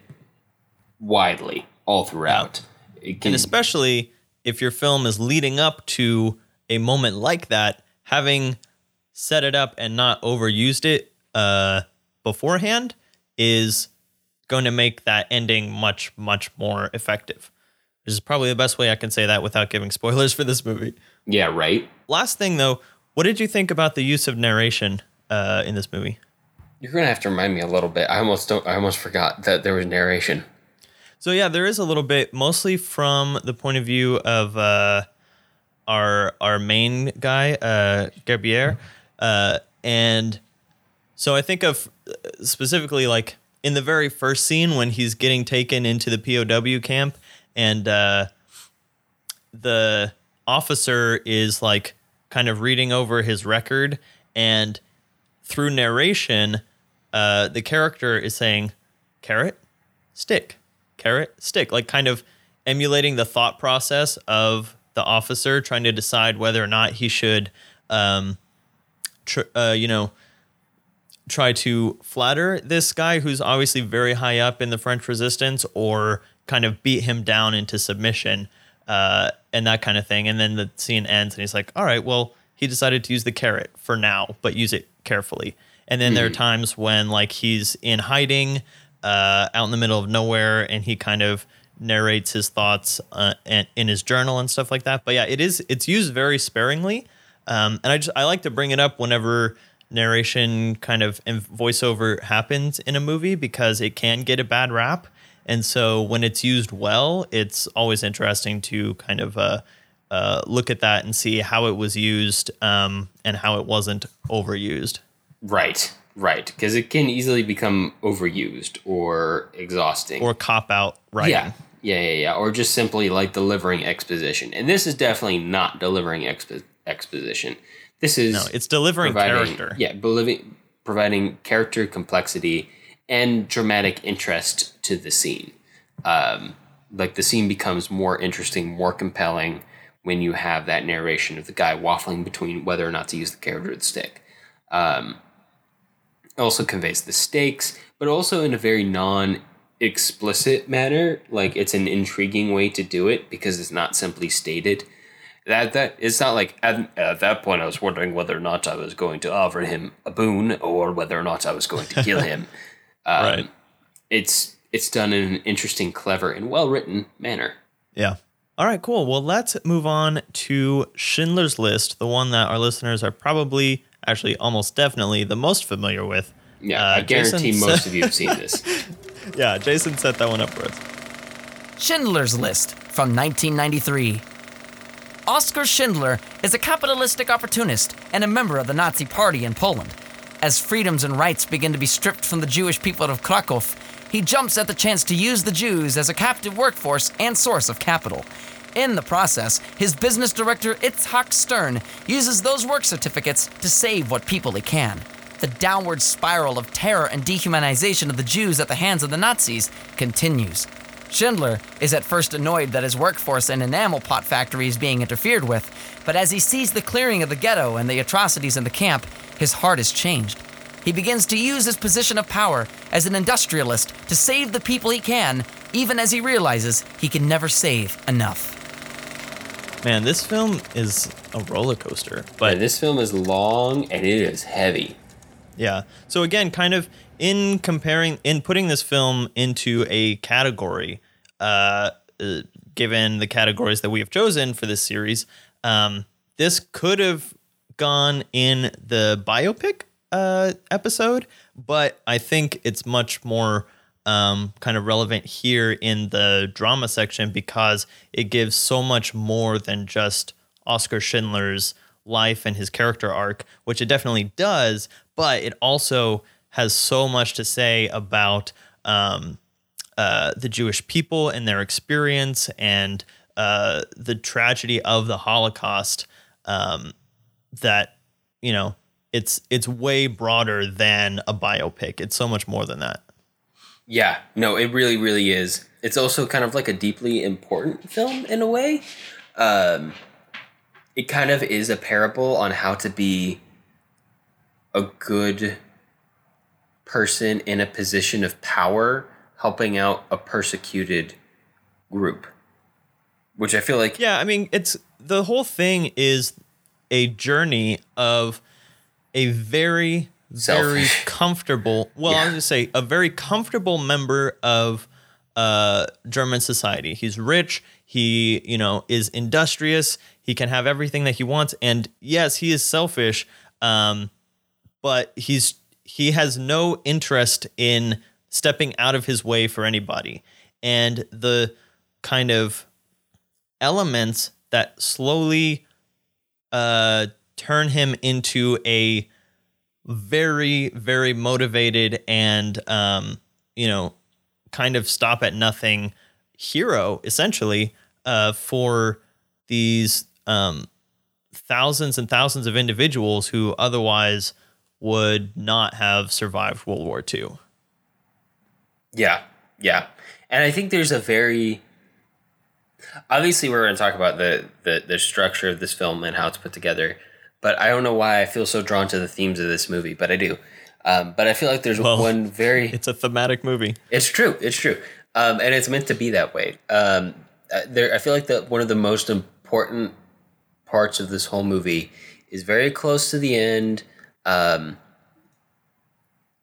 widely all throughout. It can, And especially if your film is leading up to a moment like that, having set it up and not overused it uh, beforehand is going to make that ending much, much more effective. This is probably the best way I can say that without giving spoilers for this movie. yeah, right. Last thing, though, what did you think about the use of narration uh, in this movie? You're gonna have to remind me a little bit. I almost don't. I almost forgot that there was narration. So yeah, there is a little bit, mostly from the point of view of uh, our our main guy, uh, Gabriel, uh, and so I think of uh, specifically like in the very first scene when he's getting taken into the POW camp, and uh, the officer is like kind of reading over his record, and through narration, uh, the character is saying, "Carrot, stick, carrot, stick," like kind of emulating the thought process of the officer trying to decide whether or not he should, um, tr- uh, you know, try to flatter this guy who's obviously very high up in the French resistance or kind of beat him down into submission uh, and that kind of thing. And then the scene ends and he's like, all right, well, he decided to use the carrot for now, but use it carefully. And then there are times when like he's in hiding uh, out in the middle of nowhere and he kind of narrates his thoughts uh, in his journal and stuff like that. But yeah, it is it's used very sparingly. Um, and I just I like to bring it up whenever narration kind of and voiceover happens in a movie because it can get a bad rap. And so when it's used well, it's always interesting to kind of uh, uh, look at that and see how it was used um, and how it wasn't overused. Right, right, because it can easily become overused or exhausting. or cop out writing. yeah, yeah, yeah, yeah, or just simply like delivering exposition. And this is definitely not delivering expo- exposition. This is No, it's delivering character. Yeah, believing, providing character complexity and dramatic interest to the scene. Um, like the scene becomes more interesting, more compelling when you have that narration of the guy waffling between whether or not to use the character or the stick. Um, also conveys the stakes, but also in a very non explicit manner. Like it's an intriguing way to do it because it's not simply stated. That that it's not like at, at that point I was wondering whether or not I was going to offer him a boon or whether or not I was going to kill him. Um, Right. It's it's done in an interesting, clever, and well written manner. Yeah. All right, cool. Well, let's move on to Schindler's List, the one that our listeners are probably, actually, almost definitely the most familiar with. Yeah, Uh, I guarantee Jason most of you have seen this. Yeah, Jason set that one up for us. Schindler's List from 1993. Oskar Schindler is a capitalistic opportunist and a member of the Nazi Party in Poland. As freedoms and rights begin to be stripped from the Jewish people of Krakow, he jumps at the chance to use the Jews as a captive workforce and source of capital. In the process, his business director Itzhak Stern uses those work certificates to save what people he can. The downward spiral of terror and dehumanization of the Jews at the hands of the Nazis continues. Schindler is at first annoyed that his workforce in enamel pot factory is being interfered with, but as he sees the clearing of the ghetto and the atrocities in the camp, his heart is changed. He begins to use his position of power as an industrialist to save the people he can, even as he realizes he can never save enough. Man, this film is a roller coaster. But But this film is long and it is heavy. Yeah. So again, kind of in comparing, in putting this film into a category, uh, uh, given the categories that we have chosen for this series, um, this could have gone in the biopic uh, episode, but I think it's much more um, kind of relevant here in the drama section because it gives so much more than just Oskar Schindler's life and his character arc, which it definitely does, but it also has so much to say about um, uh, the Jewish people and their experience and uh, the tragedy of the Holocaust. Um, that you know, it's it's way broader than a biopic. It's so much more than that. Yeah, no, it really, really is. It's also kind of like a deeply important film in a way. Um, it kind of is a parable on how to be a good person in a position of power, helping out a persecuted group. Which I feel like Yeah, I mean, it's the whole thing is a journey of a very, very comfortable. Well, I Yeah. was gonna say a very comfortable member of uh, German society. He's rich. He, you know, is industrious. He can have everything that he wants, and yes, he is selfish. Um, but he's he has no interest in stepping out of his way for anybody, and the kind of elements that slowly uh, turn him into a very, very motivated and, um, you know, kind of stop at nothing hero, essentially, uh, for these um, thousands and thousands of individuals who otherwise would not have survived World War II. Yeah, yeah, and I think there's a very obviously we're going to talk about the, the the structure of this film and how it's put together, but I don't know why I feel so drawn to the themes of this movie, but I do. Um, but I feel like there's Well, one very It's a thematic movie. it's true. It's true. Um, and it's meant to be that way. Um, uh, there, I feel like that one of the most important parts of this whole movie is very close to the end. Um,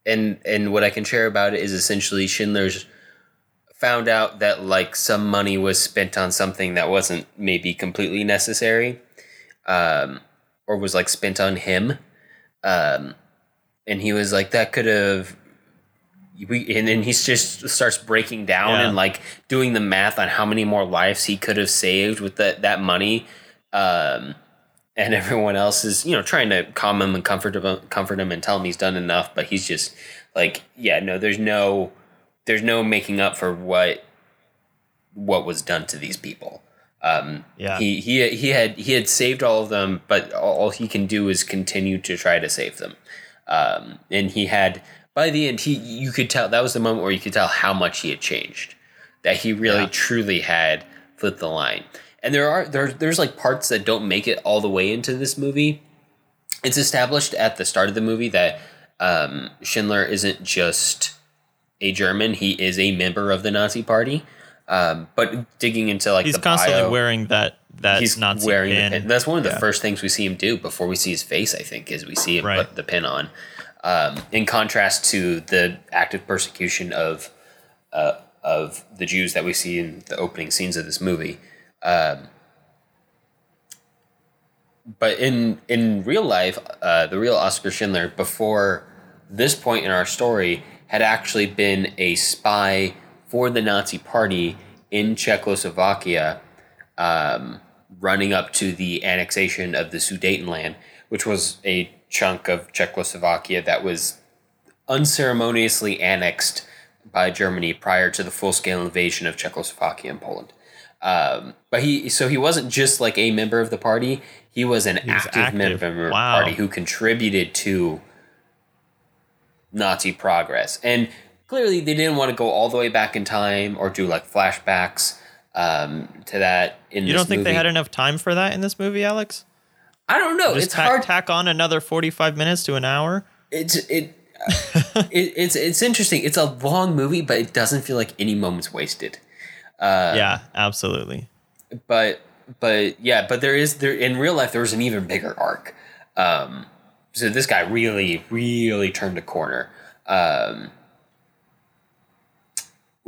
and and what I can share about it is essentially Schindler's found out that like some money was spent on something that wasn't maybe completely necessary, um, or was like spent on him. Um, and he was like, that could have we and then he just starts breaking down Yeah. and like doing the math on how many more lives he could have saved with that that money um and everyone else is you know trying to calm him and comfort him, comfort him and tell him he's done enough, but he's just like, yeah, no, there's no, there's no making up for what what was done to these people. Um, Yeah. he he he had he had saved all of them, but all he can do is continue to try to save them. Um, and he had by the end, he you could tell that was the moment where you could tell how much he had changed, that he really Yeah. truly had flipped the line. And there are there there's like parts that don't make it all the way into this movie. It's established at the start of the movie that um, Schindler isn't just a German; he is a member of the Nazi Party. Um, but digging into like He's constantly bio, wearing that that he's Nazi wearing pin. the pin. That's one of the Yeah. first things we see him do before we see his face. I think is we see him Right. put the pin on. Um, in contrast to the active persecution of uh, of the Jews that we see in the opening scenes of this movie. Um, but in in real life, uh, the real Oskar Schindler before this point in our story had actually been a spy for the Nazi Party in Czechoslovakia, um, running up to the annexation of the Sudetenland, which was a chunk of Czechoslovakia that was unceremoniously annexed by Germany prior to the full scale invasion of Czechoslovakia and Poland. Um, but he so he wasn't just like a member of the party; he was an was active, active. member of the party who contributed to Nazi progress. And clearly, they didn't want to go all the way back in time or do like flashbacks um, to that. In You don't think they had enough time for that in this movie, Alex? I don't know. Just it's ta- hard. tack on another forty-five minutes to an hour. it's it, it it's it's interesting. It's a long movie, but it doesn't feel like any moment's wasted. Uh, yeah, absolutely. But but yeah, but there is there in real life there was an even bigger arc. Um, so this guy really really turned a corner. Um,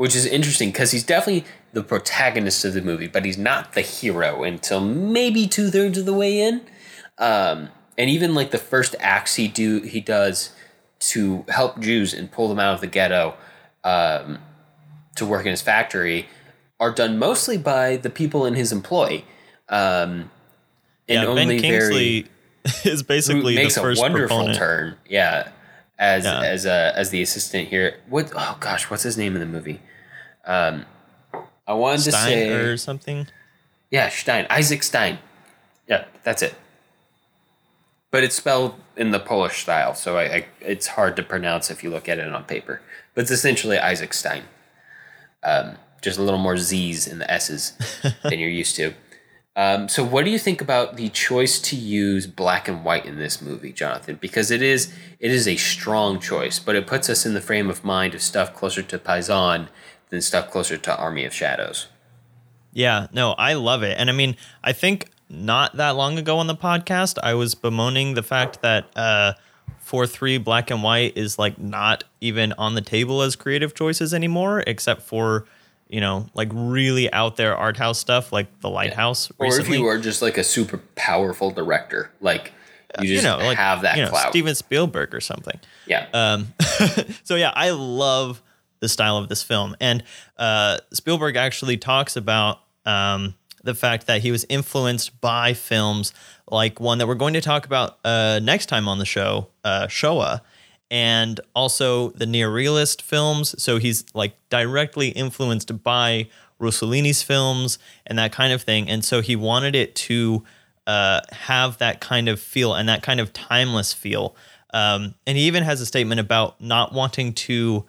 which is interesting because he's definitely the protagonist of the movie, but he's not the hero until maybe two thirds of the way in. Um, and even like the first acts he do he does to help Jews and pull them out of the ghetto um, to work in his factory are done mostly by the people in his employ. Um, and Yeah, only Ben Kingsley is basically makes the a first wonderful proponent. turn. Yeah, as Yeah. as a as the assistant here. What? Oh gosh, what's his name in the movie? Um, I wanted to say or something. yeah, Stein, Isaac Stein. Yeah, that's it. But it's spelled in the Polish style, so I, I it's hard to pronounce if you look at it on paper. But it's essentially Isaac Stein. Um, just a little more Z's in the S's than you're used to. Um, so, what do you think about the choice to use black and white in this movie, Jonathan? Because it is it is a strong choice, but it puts us in the frame of mind of stuff closer to Paisan than stuff closer to Army of Shadows. Yeah, no, I love it. And I mean, I think not that long ago on the podcast, I was bemoaning the fact that uh 4-3 black and white is like not even on the table as creative choices anymore, except for, you know, like really out there art house stuff like The Lighthouse Or if you are just like a super powerful director, like you just you know, like have that you know, clout. Steven Spielberg or something. yeah. Um, so yeah, I love the style of this film, and uh, Spielberg actually talks about um, the fact that he was influenced by films like one that we're going to talk about uh, next time on the show, uh, Shoah, and also the neorealist films. So he's like directly influenced by Rossellini's films and that kind of thing, and so he wanted it to uh, have that kind of feel and that kind of timeless feel. Um, and he even has a statement about not wanting to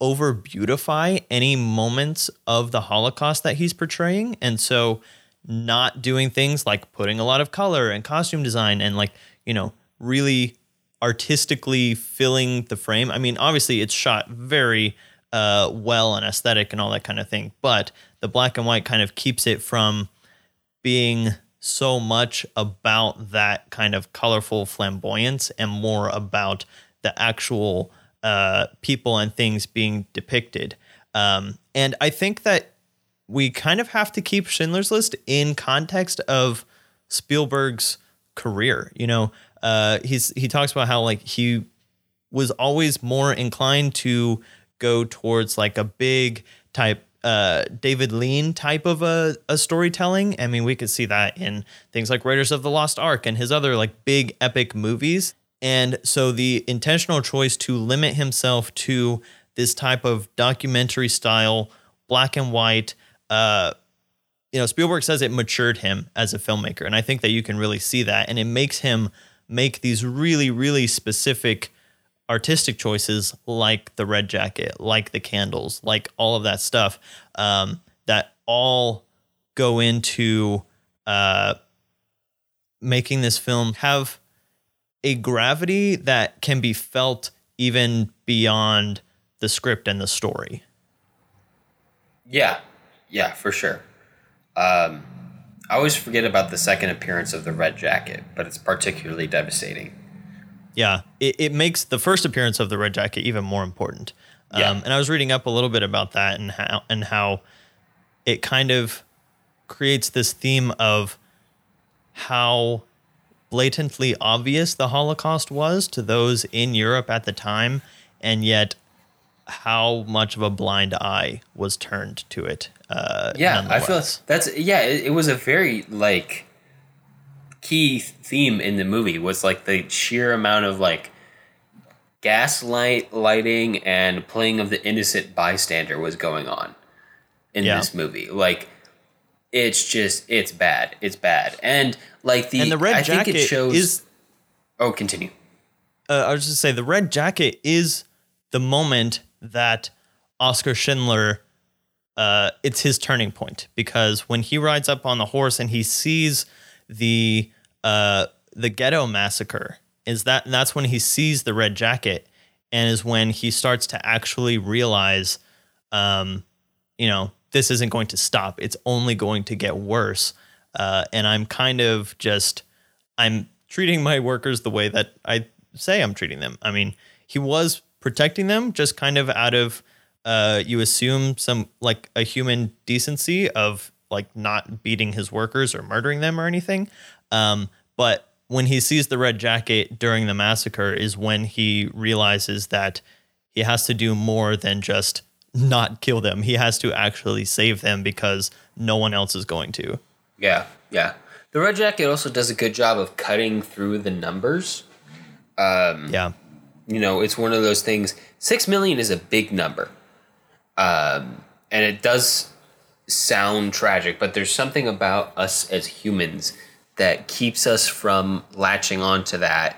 over beautify any moments of the Holocaust that he's portraying. And so not doing things like putting a lot of color and costume design and like, you know, really artistically filling the frame. I mean, obviously it's shot very uh, well and aesthetic and all that kind of thing, but the black and white kind of keeps it from being so much about that kind of colorful flamboyance and more about the actual uh, people and things being depicted. Um, and I think that we kind of have to keep Schindler's List in context of Spielberg's career. You know, uh, he's he talks about how like he was always more inclined to go towards like a big type uh, David Lean type of a, a storytelling. I mean, we could see that in things like Raiders of the Lost Ark and his other like big epic movies. And so the intentional choice to limit himself to this type of documentary style, black and white, uh, you know, Spielberg says it matured him as a filmmaker. And I think that you can really see that. And it makes him make these really, really specific artistic choices like the red jacket, like the candles, like all of that stuff um, that all go into uh, making this film have a gravity that can be felt even beyond the script and the story. Yeah, yeah, for sure. Um, I always forget about the second appearance of the red jacket, but it's particularly devastating. Yeah, it, it makes the first appearance of the red jacket even more important. Yeah. Um, and I was reading up a little bit about that and how and how it kind of creates this theme of how blatantly obvious the Holocaust was to those in Europe at the time, and yet how much of a blind eye was turned to it. Uh, Yeah, I feel that's yeah. It, it was a very like key theme in the movie was like the sheer amount of like gaslight lighting and playing of the innocent bystander was going on in Yeah. this movie. Like it's just it's bad. It's bad. And like the and the red I jacket think it shows is Oh, continue. uh, I was just say the red jacket is the moment that Oskar Schindler uh, it's his turning point because when he rides up on the horse and he sees the uh, the ghetto massacre is that that's when he sees the red jacket and is when he starts to actually realize um, you know this isn't going to stop. It's only going to get worse. Uh, and i'm kind of just i'm treating my workers the way that i say i'm treating them. I mean he was protecting them just kind of out of uh, you assume some like a human decency of like not beating his workers or murdering them or anything. Um, but when he sees the red jacket during the massacre is when he realizes that he has to do more than just not kill them. He has to actually save them because no one else is going to. Yeah, yeah. The red jacket also does a good job of cutting through the numbers. Um, yeah. you know, it's one of those things. Six million is a big number, um, and it does sound tragic. But there's something about us as humans that keeps us from latching on to that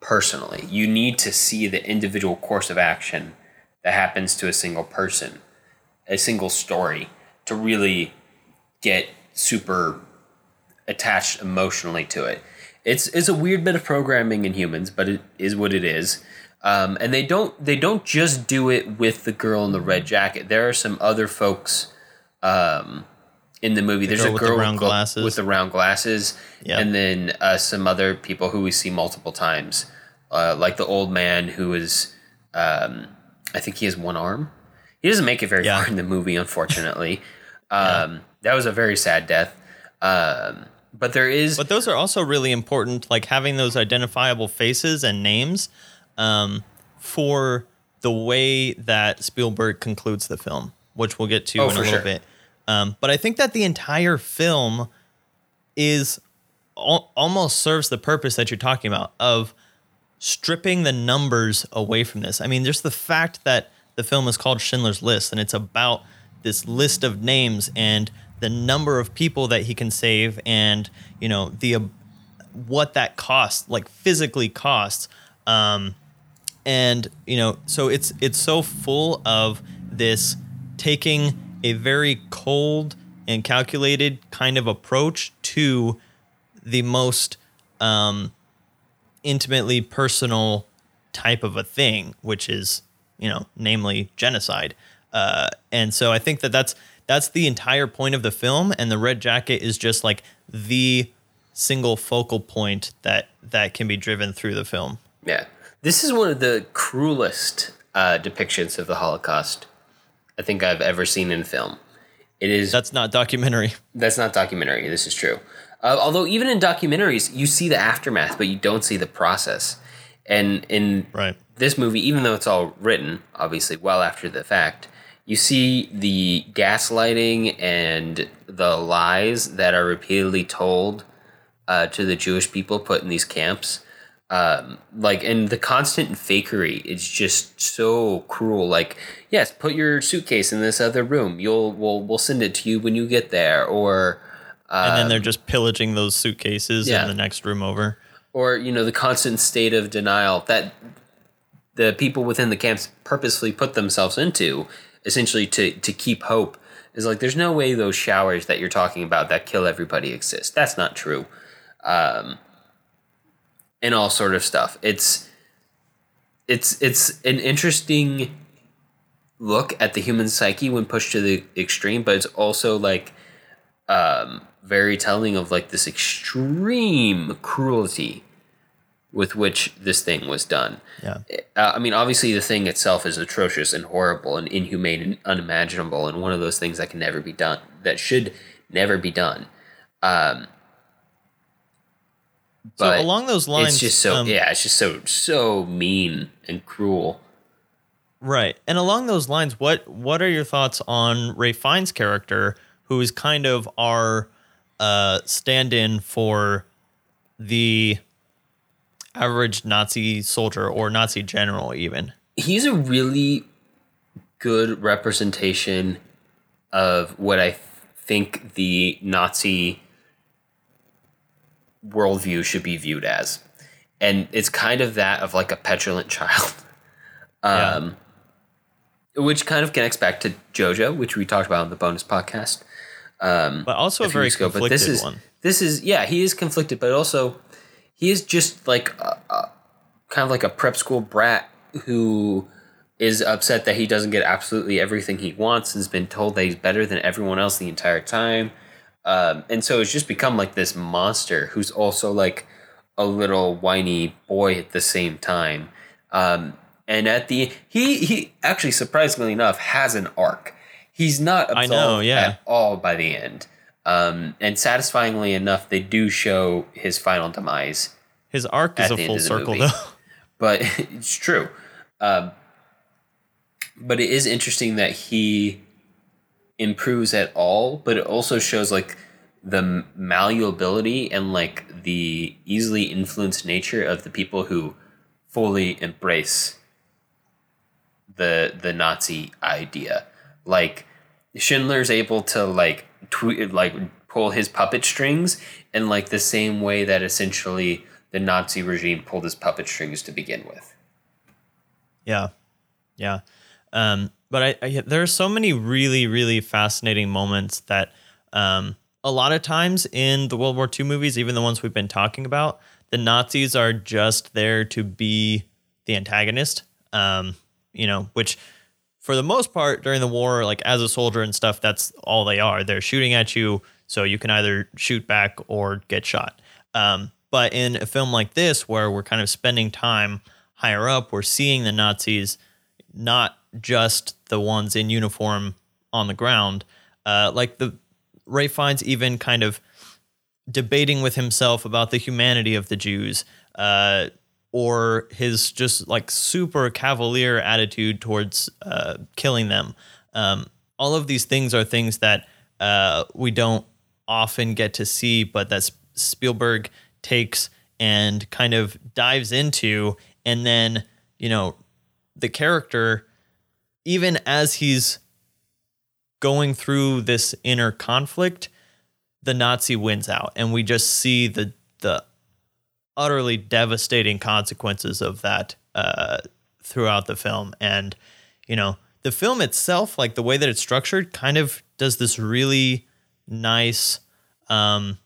personally. You need to see the individual course of action that happens to a single person, a single story, to really get super attached emotionally to it. It's it's a weird bit of programming in humans, but it is what it is. Um, and they don't they don't just do it with the girl in the red jacket. There are some other folks um, in the movie. There's girl a with the girl round glasses. with the round glasses, Yeah. and then uh, some other people who we see multiple times, uh, like the old man who is, um, I think he has one arm. He doesn't make it very Yeah. far in the movie, unfortunately. Um, That was a very sad death. Um, but there is But those are also really important, like having those identifiable faces and names um, for the way that Spielberg concludes the film, which we'll get to Oh, in a little sure. bit. Um, but I think that the entire film is al- almost serves the purpose that you're talking about of stripping the numbers away from this. I mean, just the fact that the film is called Schindler's List and it's about this list of names and the number of people that he can save and, you know, the uh, what that costs, like physically costs. Um, and you know so it's it's so full of this taking a very cold and calculated kind of approach to the most um, intimately personal type of a thing which is you know namely genocide uh, and so i think that that's that's the entire point of the film and the red jacket is just like the single focal point that that can be driven through the film Yeah. This is one of the cruelest uh, depictions of the Holocaust I think I've ever seen in film. It is that's not documentary that's not documentary. This is true. Uh, although even in documentaries, you see the aftermath, but you don't see the process. And in Right. this movie, even though it's all written, obviously, well after the fact, you see the gaslighting and the lies that are repeatedly told uh, to the Jewish people put in these camps. Um, like and the constant fakery is just so cruel. Like, yes, put your suitcase in this other room. You'll we'll we'll send it to you when you get there. Or and then they're just pillaging those suitcases yeah. in the next room over. or you know the constant state of denial that the people within the camps purposefully put themselves into essentially to to keep hope is like there's no way those showers that you're talking about that kill everybody exist that's not true um and all sort of stuff it's it's it's an interesting look at the human psyche when pushed to the extreme but it's also like um very telling of like this extreme cruelty with which this thing was done. Yeah. Uh, I mean, obviously, the thing itself is atrocious and horrible and inhumane and unimaginable, and one of those things that can never be done, that should never be done. Um, So but along those lines, it's just so um, yeah, it's just so so mean and cruel. Right. And along those lines, what what are your thoughts on Ralph Fiennes' character, who is kind of our uh, stand-in for the average Nazi soldier or Nazi general, even? he's a really good representation of what I think the Nazi worldview should be viewed as. And it's kind of that of like a petulant child. Um, Which kind of connects back to JoJo, which we talked about in the bonus podcast. But also a very conflicted but this is one. this is yeah he is conflicted but also he is just like a, a, kind of like a prep school brat who is upset that he doesn't get absolutely everything he wants and has been told that he's better than everyone else the entire time. Um, and so it's just become like this monster who's also like a little whiny boy at the same time. Um, and at the he he actually surprisingly enough has an arc he's not I absolved know, yeah. at all by the end um, and satisfyingly enough they do show his final demise His arc is a full circle, movie. though. but it's true. Um, but it is interesting that he improves at all, but it also shows like the malleability and like the easily influenced nature of the people who fully embrace the the Nazi idea. Like Schindler's able to like tweet like pull his puppet strings in like the same way that essentially the Nazi regime pulled his puppet strings to begin with. Yeah, yeah. Um, but I, I there are so many really really fascinating moments that um, a lot of times in the World War II movies, even the ones we've been talking about, the Nazis are just there to be the antagonist. Um, you know, which for the most part during the war, like as a soldier and stuff, that's all they are. They're shooting at you, so you can either shoot back or get shot. Um, but in a film like this, where we're kind of spending time higher up, we're seeing the Nazis, not just the ones in uniform on the ground. Uh, like the Ralph Fiennes even kind of debating with himself about the humanity of the Jews, uh, or his just like super cavalier attitude towards uh, killing them. Um, all of these things are things that uh, we don't often get to see, but that Spielberg takes and kind of dives into, and then you know the character, even as he's going through this inner conflict, the Nazi wins out, and we just see the the utterly devastating consequences of that uh, throughout the film. And you know, the film itself, like the way that it's structured, kind of does this really nice um,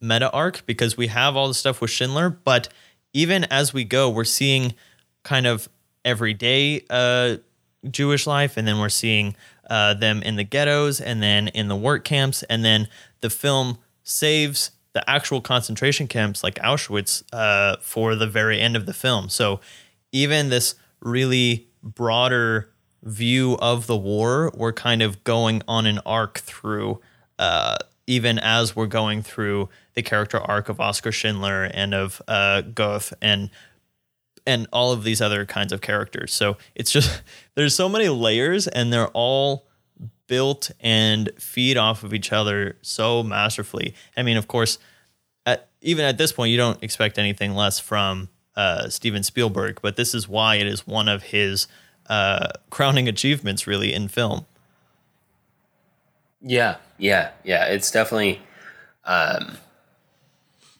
meta arc because we have all the stuff with Schindler, but even as we go, we're seeing kind of everyday uh, Jewish life, and then we're seeing uh, them in the ghettos, and then in the work camps, and then the film saves the actual concentration camps like Auschwitz uh, for the very end of the film. So even this really broader view of the war, we're kind of going on an arc through, uh, even as we're going through the character arc of Oskar Schindler and of uh, Goeth and and all of these other kinds of characters. So it's just there's so many layers, and they're all built and feed off of each other so masterfully. I mean, of course, at, even at this point, you don't expect anything less from uh, Steven Spielberg, but this is why it is one of his uh, crowning achievements, really, in film. Yeah, yeah, yeah. It's definitely um,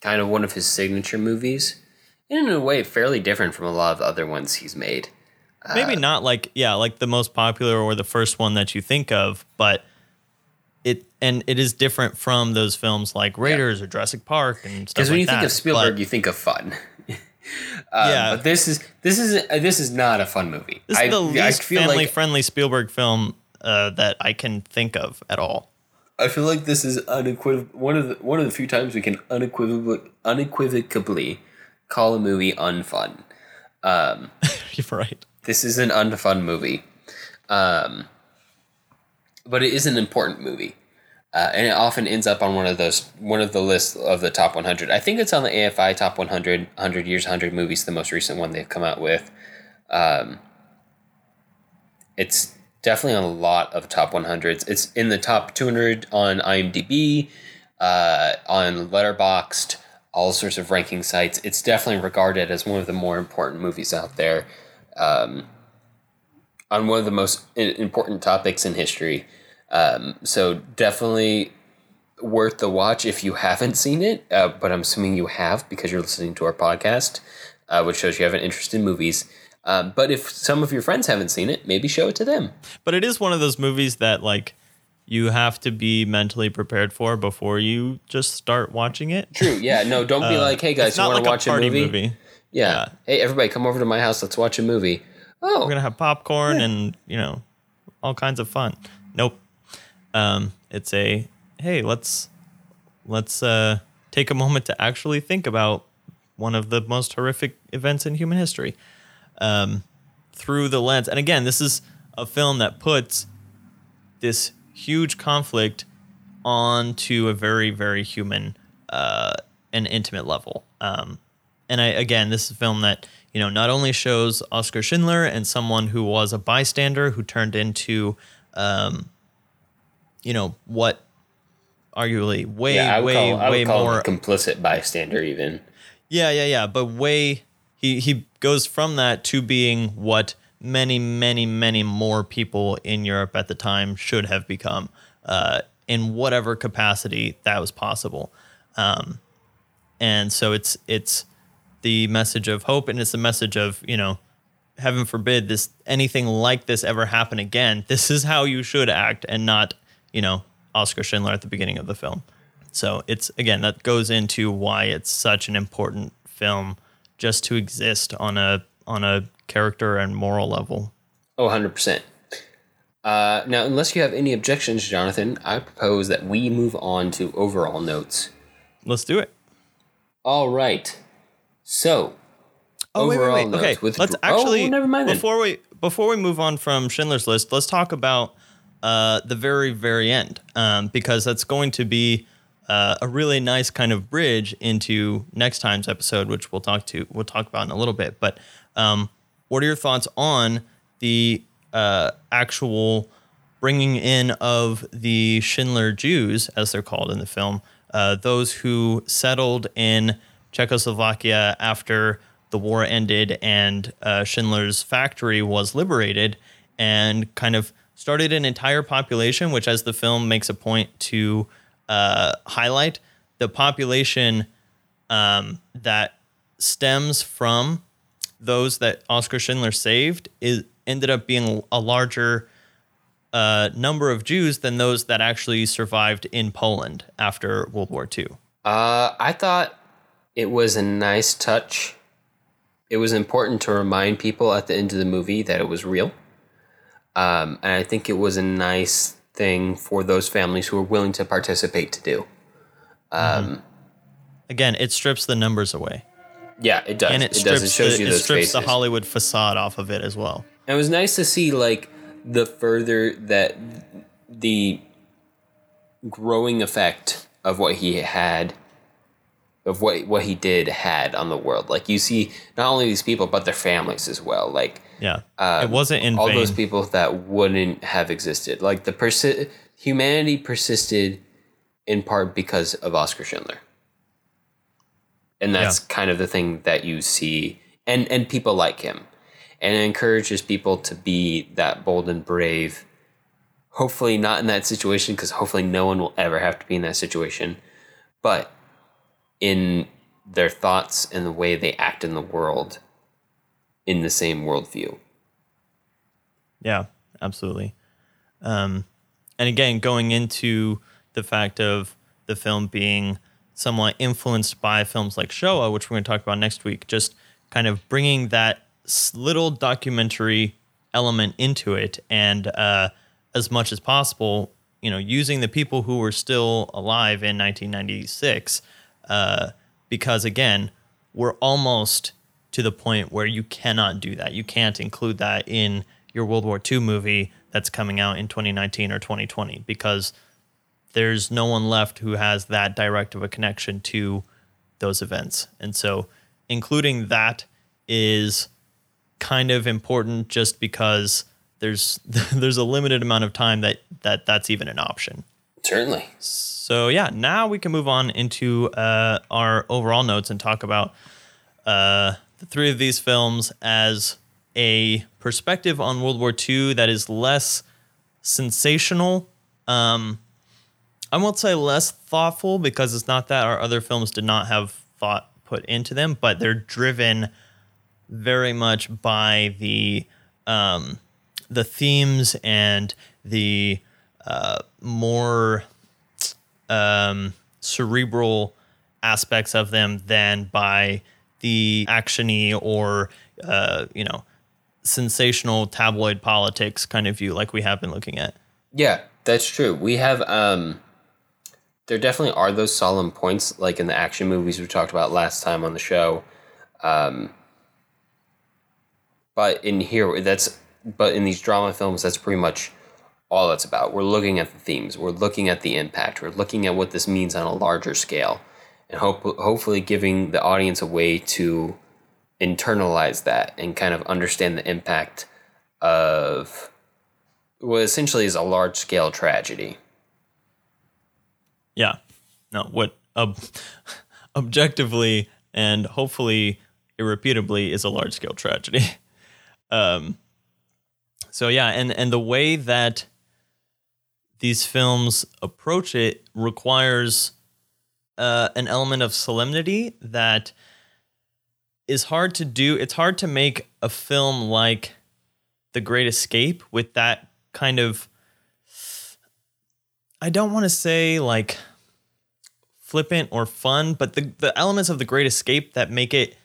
kind of one of his signature movies, and in a way, fairly different from a lot of other ones he's made. Maybe not like yeah, like the most popular or the first one that you think of, but it and it is different from those films like Raiders or Jurassic Park and stuff. Because when like you think that, of Spielberg, but- you think of fun. Um, Yeah. but this is this is uh, this is not a fun movie. This is I, the least family like friendly Spielberg film uh, that I can think of at all. I feel like this is unequiv- one of the one of the few times we can unequivocally unequivocally call a movie unfun. Um, You're right. This is an unfun movie, um, but it is an important movie, uh, and it often ends up on one of those one of the lists of the top 100. I think it's on the AFI top 100 100 years 100 movies, the most recent one they've come out with. Um, it's definitely on a lot of top 100s. It's in the top 200 on IMDb, uh, on Letterboxd, all sorts of ranking sites. It's definitely regarded as one of the more important movies out there um, on one of the most important topics in history. Um, so definitely worth the watch if you haven't seen it. Uh, but I'm assuming you have because you're listening to our podcast, uh, which shows you have an interest in movies. Um, but if some of your friends haven't seen it, maybe show it to them. But it is one of those movies that like you have to be mentally prepared for before you just start watching it. True. Yeah. No. Don't be like, hey guys, you want like to a watch a, party movie? movie. Yeah. Yeah. Hey, everybody, come over to my house. Let's watch a movie. Oh, We're gonna have popcorn and you know all kinds of fun. Nope. Um, it's a hey, let's let's uh, take a moment to actually think about one of the most horrific events in human history um, through the lens. And again, this is a film that puts this huge conflict onto a very very human uh, and intimate level. Um, and I again, this is a film that you know not only shows Oskar Schindler and someone who was a bystander who turned into, um, you know, what arguably way yeah. Way call, way more complicit bystander, even. yeah, yeah, yeah. But way he he goes from that to being what many, many, many more people in Europe at the time should have become, uh, in whatever capacity that was possible. Um, and so it's it's the message of hope, and it's the message of you know, heaven forbid this anything like this ever happen again. This is how you should act, and not you know Oskar Schindler at the beginning of the film. So it's again that goes into why it's such an important film just to exist on a on a character and moral level. Oh, 100%. Uh, now, unless you have any objections, Jonathan, I propose that we move on to overall notes. Let's do it. All right. So, Oh wait, wait, overall wait. notes Okay, with let's oh, actually never mind then. before we before we move on from Schindler's List, let's talk about uh, the very very end um, because that's going to be uh, a really nice kind of bridge into next time's episode, which we'll talk to we'll talk about in a little bit. But um, what are your thoughts on the uh, actual bringing in of the Schindler Jews, as they're called in the film, uh, those who settled in Czechoslovakia after the war ended and uh, Schindler's factory was liberated, and kind of started an entire population, which, as the film makes a point to uh, highlight, the population um, that stems from those that Oskar Schindler saved is ended up being a larger uh, number of Jews than those that actually survived in Poland after World War II. uh, I thought it was a nice touch. It was important to remind people at the end of the movie that it was real. Um, and I think it was a nice thing for those families who were willing to participate to do. Again, it strips the numbers away, Yeah, it does. and It, it, does. strips It shows the, it strips the. Hollywood facade off of it as well. And it was nice to see like the further that the growing effect of what he had of what what he did had on the world. Like you see not only these people but their families as well. Like Yeah. um, it wasn't in all vain. those people that wouldn't have existed. Like the persi- humanity persisted in part because of Oskar Schindler. And that's kind of the thing that you see and and people like him. And it encourages people to be that bold and brave. Hopefully not in that situation because hopefully no one will ever have to be in that situation. But in their thoughts and the way they act in the world in the same worldview. Yeah, absolutely. Um, and again, going into the fact of the film being somewhat influenced by films like Shoah, which we're going to talk about next week, just kind of bringing that little documentary element into it, and uh, as much as possible, you know, using the people who were still alive in 1996, uh, because again, we're almost to the point where you cannot do that. You can't include that in your World War II movie that's coming out in 2019 or 2020 because there's no one left who has that direct of a connection to those events. And so including that is kind of important just because there's there's a limited amount of time that that that's even an option. Certainly. So yeah, now we can move on into uh, our overall notes and talk about uh, the three of these films as a perspective on World War II that is less sensational. Um, I won't say less thoughtful because it's not that our other films did not have thought put into them, but they're driven very much by the um, the themes and the uh, more um, cerebral aspects of them than by the actiony or uh, you know sensational tabloid politics kind of view like we have been looking at. Yeah, that's true. We have um there definitely are those solemn points like in the action movies we talked about last time on the show. Um but in here that's but in these drama films that's pretty much all it's about. We're looking at the themes, we're looking at the impact, we're looking at what this means on a larger scale and hope hopefully giving the audience a way to internalize that and kind of understand the impact of what essentially is a large scale tragedy. Yeah. No, what ob- objectively and hopefully irrepeatably is a large scale tragedy. Um, so yeah, and and the way that these films approach it requires uh, an element of solemnity that is hard to do. It's hard to make a film like The Great Escape with that kind of I don't want to say like flippant or fun, but the, the elements of the Great Escape that make it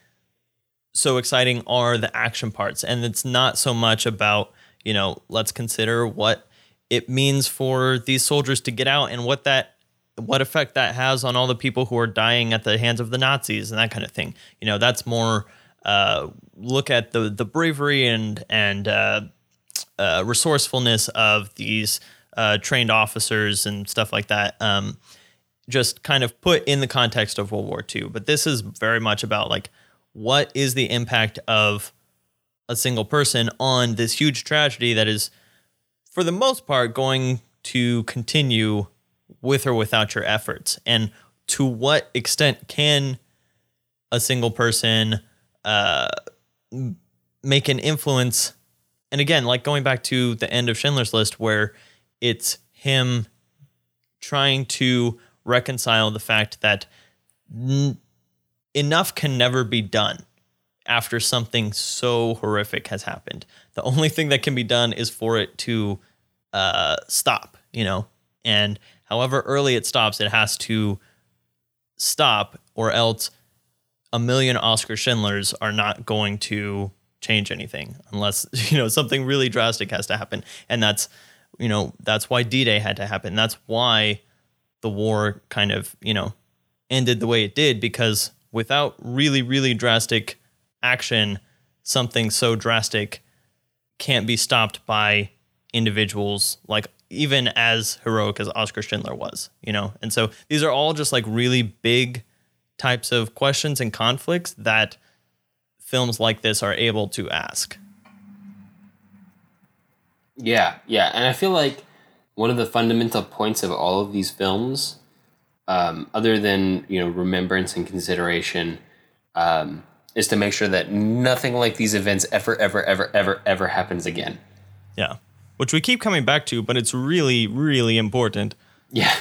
so exciting are the action parts. And it's not so much about, you know, let's consider what it means for these soldiers to get out and what that what effect that has on all the people who are dying at the hands of the Nazis and that kind of thing. You know, that's more uh, look at the the bravery and and uh, uh, resourcefulness of these uh, trained officers and stuff like that. Um, just kind of put in the context of World War II. But this is very much about like what is the impact of a single person on this huge tragedy that is, for the most part, going to continue with or without your efforts, and to what extent can a single person uh, make an influence? And again, like going back to the end of Schindler's List, where it's him trying to reconcile the fact that n- enough can never be done after something so horrific has happened. The only thing that can be done is for it to uh, stop, you know, and however early it stops, it has to stop, or else a million Oskar Schindlers are not going to change anything unless you know something really drastic has to happen, and that's you know that's why D-Day had to happen. That's why the war kind of you know ended the way it did because without really really drastic action, something so drastic can't be stopped by individuals like even as heroic as Oskar Schindler was, you know? And so these are all just like really big types of questions and conflicts that films like this are able to ask. Yeah, yeah, and I feel like one of the fundamental points of all of these films, um, other than you know remembrance and consideration, um, is to make sure that nothing like these events ever, ever, ever, ever, ever happens again. Yeah. Which we keep coming back to, but it's really, really important. Yeah,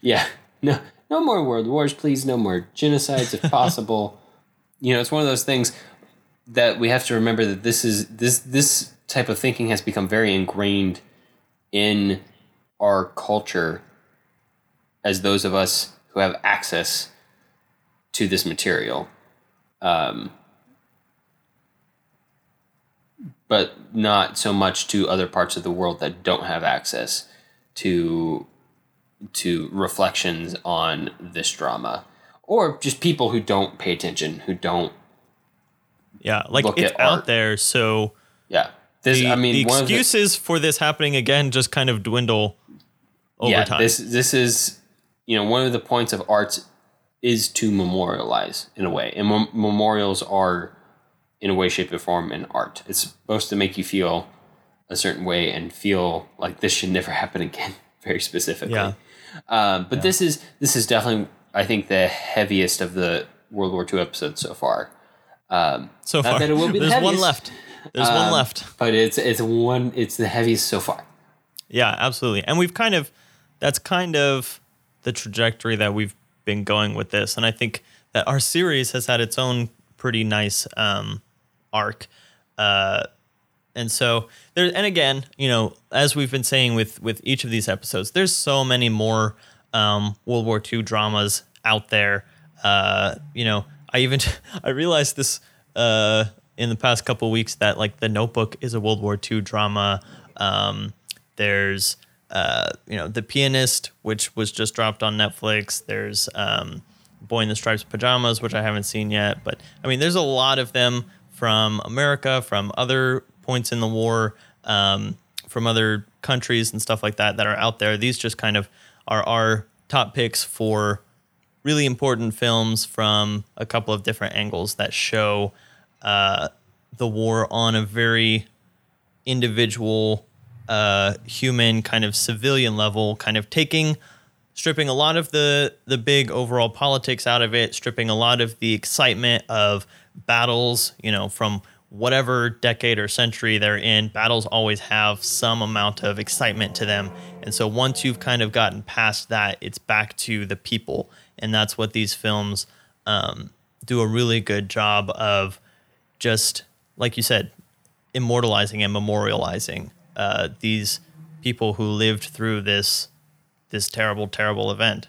yeah. No, no more world wars, please. No more genocides, if possible. you know, it's one of those things that we have to remember that this is this this type of thinking has become very ingrained in our culture as those of us who have access to this material. Um, but not so much to other parts of the world that don't have access to to reflections on this drama. Or just people who don't pay attention who don't Yeah, like it's out there, so yeah. This the, i mean the of the- excuses for this happening again just kind of dwindle over yeah, time. This this is you know one of the points of arts is to memorialize in a way, and mem- memorials are in a way, shape, or form an art. It's supposed to make you feel a certain way and feel like this should never happen again. Very specifically. Yeah. Um, but this is this is definitely I think the heaviest of the World War II episodes so far. Um, so far, it will be the there's one left. There's one Um, left. but it's it's one it's the heaviest so far. Yeah, absolutely. And we've kind of that's kind of the trajectory that we've been going with this. And I think that our series has had its own pretty nice um, arc. Uh, and so there and again, you know, as we've been saying with with each of these episodes, there's so many more um, World War II dramas out there. Uh, you know, I even I realized this uh, in the past couple weeks that like The Notebook is a World War II drama. Um, there's uh, you know The Pianist, which was just dropped on Netflix. There's um, Boy in the Stripes Pajamas, which I haven't seen yet. But I mean, there's a lot of them from America, from other points in the war, um, from other countries and stuff like that that are out there. These just kind of are our top picks for really important films from a couple of different angles that show uh, the war on a very individual, uh, human, kind of civilian level, kind of taking, stripping a lot of the the big overall politics out of it, stripping a lot of the excitement of battles. You know, from whatever decade or century they're in, battles always have some amount of excitement to them. And so once you've kind of gotten past that, it's back to the people, and that's what these films um, do a really good job of just like you said, immortalizing and memorializing uh, these people who lived through this this terrible, terrible event.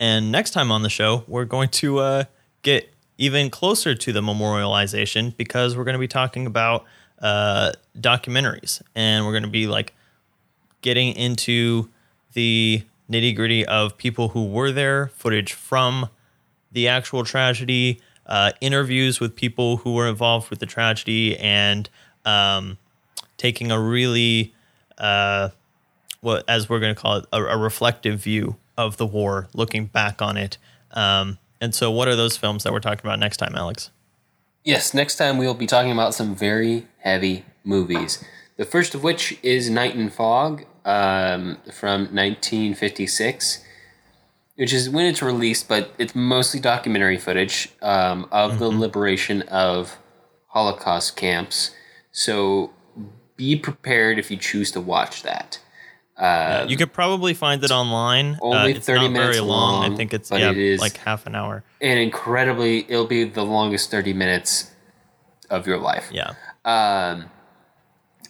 And next time on the show, we're going to uh, get even closer to the memorialization because we're going to be talking about uh, documentaries, and we're going to be like getting into the nitty gritty of people who were there, footage from the actual tragedy, uh, interviews with people who were involved with the tragedy, and um, taking a really, uh, what as we're going to call it, a, a reflective view of the war, looking back on it. Um, and so, what are those films that we're talking about next time, Alex? Yes, next time we will be talking about some very heavy movies. The first of which is Night and Fog um, from 1956, which is when it's released, but it's mostly documentary footage um, of the liberation of Holocaust camps. So be prepared if you choose to watch that. You could probably find it online. Uh, only it's 30 not very minutes long. I think it's yeah, it is- like half an hour. And incredibly, it'll be the longest 30 minutes of your life. Yeah. Um,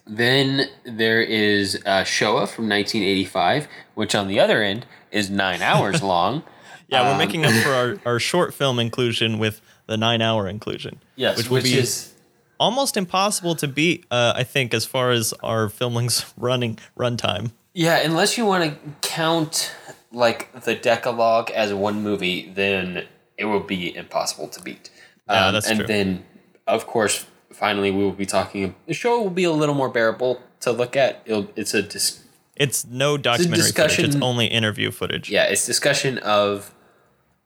then there is uh, Shoah from 1985, which on the other end is nine hours long. Yeah, we're Um, making up for our, our short film inclusion with the nine hour inclusion. Yes, which will be is almost impossible to beat, uh, I think, as far as our filming's running runtime. Yeah. Unless you want to count like the Decalogue as one movie, then it will be impossible to beat. Um, Yeah, that's and true. then, of course, finally we will be talking. The show will be a little more bearable to look at. It'll, it's a dis- It's no documentary footage. It's only interview footage. yeah, it's discussion of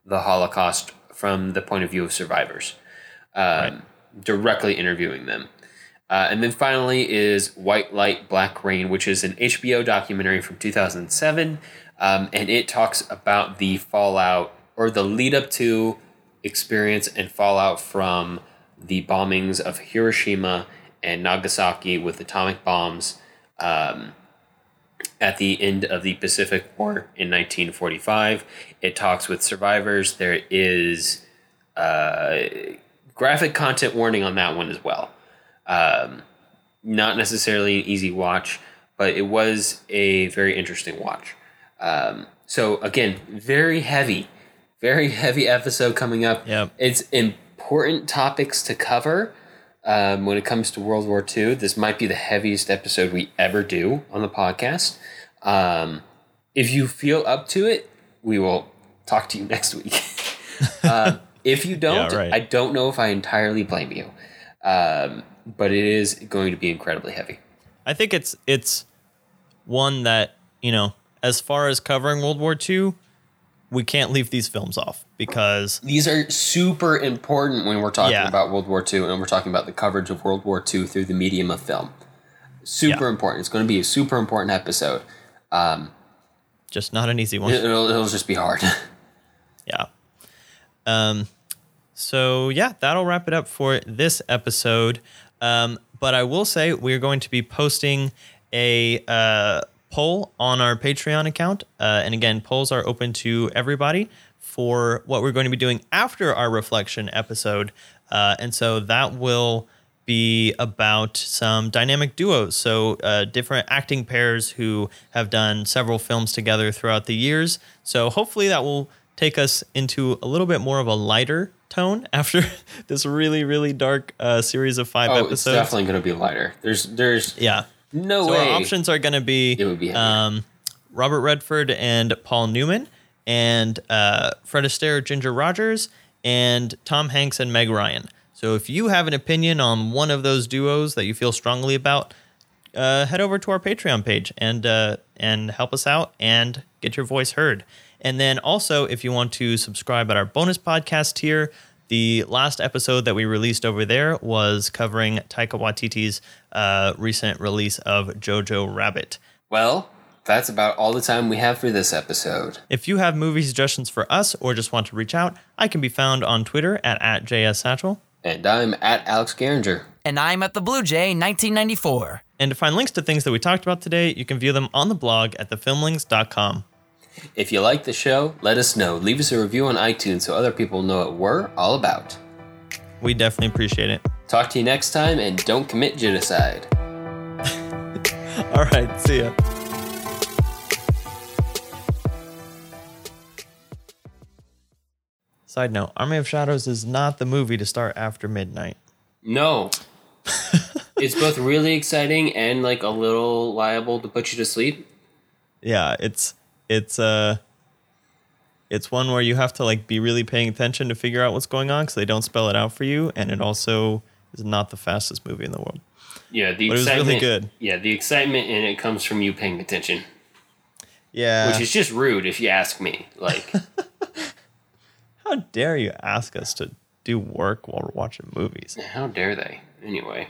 the Holocaust from the point of view of survivors, um, directly interviewing them. Uh, and then finally is White Light, Black Rain, which is an HBO documentary from 2007. Um, and it talks about the fallout or the lead up to experience and fallout from the bombings of Hiroshima and Nagasaki with atomic bombs um, at the end of the Pacific War in 1945. It talks with survivors. There is uh, graphic content warning on that one as well. Um, not necessarily an easy watch, but it was a very interesting watch. Um, so again, very heavy, very heavy episode coming up. Yep. It's important topics to cover. Um, when it comes to World War II, this might be the heaviest episode we ever do on the podcast. Um, if you feel up to it, we will talk to you next week. uh, if you don't, Yeah, right. I don't know if I entirely blame you. Um, but it is going to be incredibly heavy. I think it's it's one that you know, as far as covering World War II, we can't leave these films off because These are super important when we're talking Yeah. about World War II and we're talking about the coverage of World War II through the medium of film. Super Yeah. important. It's going to be a super important episode. just not an easy one. It'll, it'll just be hard. Yeah. Um, so yeah, that'll wrap it up for this episode. Um, but I will say we're going to be posting a uh, poll on our Patreon account, uh, and again, polls are open to everybody for what we're going to be doing after our reflection episode, uh, and so that will be about some dynamic duos. So, uh, different acting pairs who have done several films together throughout the years. So, hopefully, that will take us into a little bit more of a lighter tone after this really, really dark uh, series of five oh, it's episodes. definitely going to be lighter. There's there's yeah. no So, way. our options are going to be, It would be um, Robert Redford and Paul Newman, and uh, Fred Astaire, Ginger Rogers, and Tom Hanks and Meg Ryan. So if you have an opinion on one of those duos that you feel strongly about, uh, head over to our Patreon page and uh, and help us out and get your voice heard. And then also, if you want to subscribe at our bonus podcast tier, the last episode that we released over there was covering Taika Waititi's uh, recent release of Jojo Rabbit. well, that's about all the time we have for this episode. If you have movie suggestions for us or just want to reach out, I can be found on Twitter at, at JSSatchel. And I'm at Alex Garinger. And I'm at the Blue Jay 1994. And to find links to things that we talked about today, you can view them on the blog at thefilmlings.com. If you like the show, let us know. Leave us a review on iTunes so other people know what we're all about. We definitely appreciate it. Talk to you next time and don't commit genocide. All right, see ya. Side note Army of Shadows is not the movie to start after midnight. No. it's both really exciting and like a little liable to put you to sleep. Yeah, it's it's uh it's one where you have to like be really paying attention to figure out what's going on because they don't spell it out for you, and it also is not the fastest movie in the world. Yeah, the But it was really excitement. good. Yeah, the excitement in it comes from you paying attention, Yeah. which is just rude if you ask me. Like, How dare you ask us to do work while we're watching movies? how dare they? Anyway.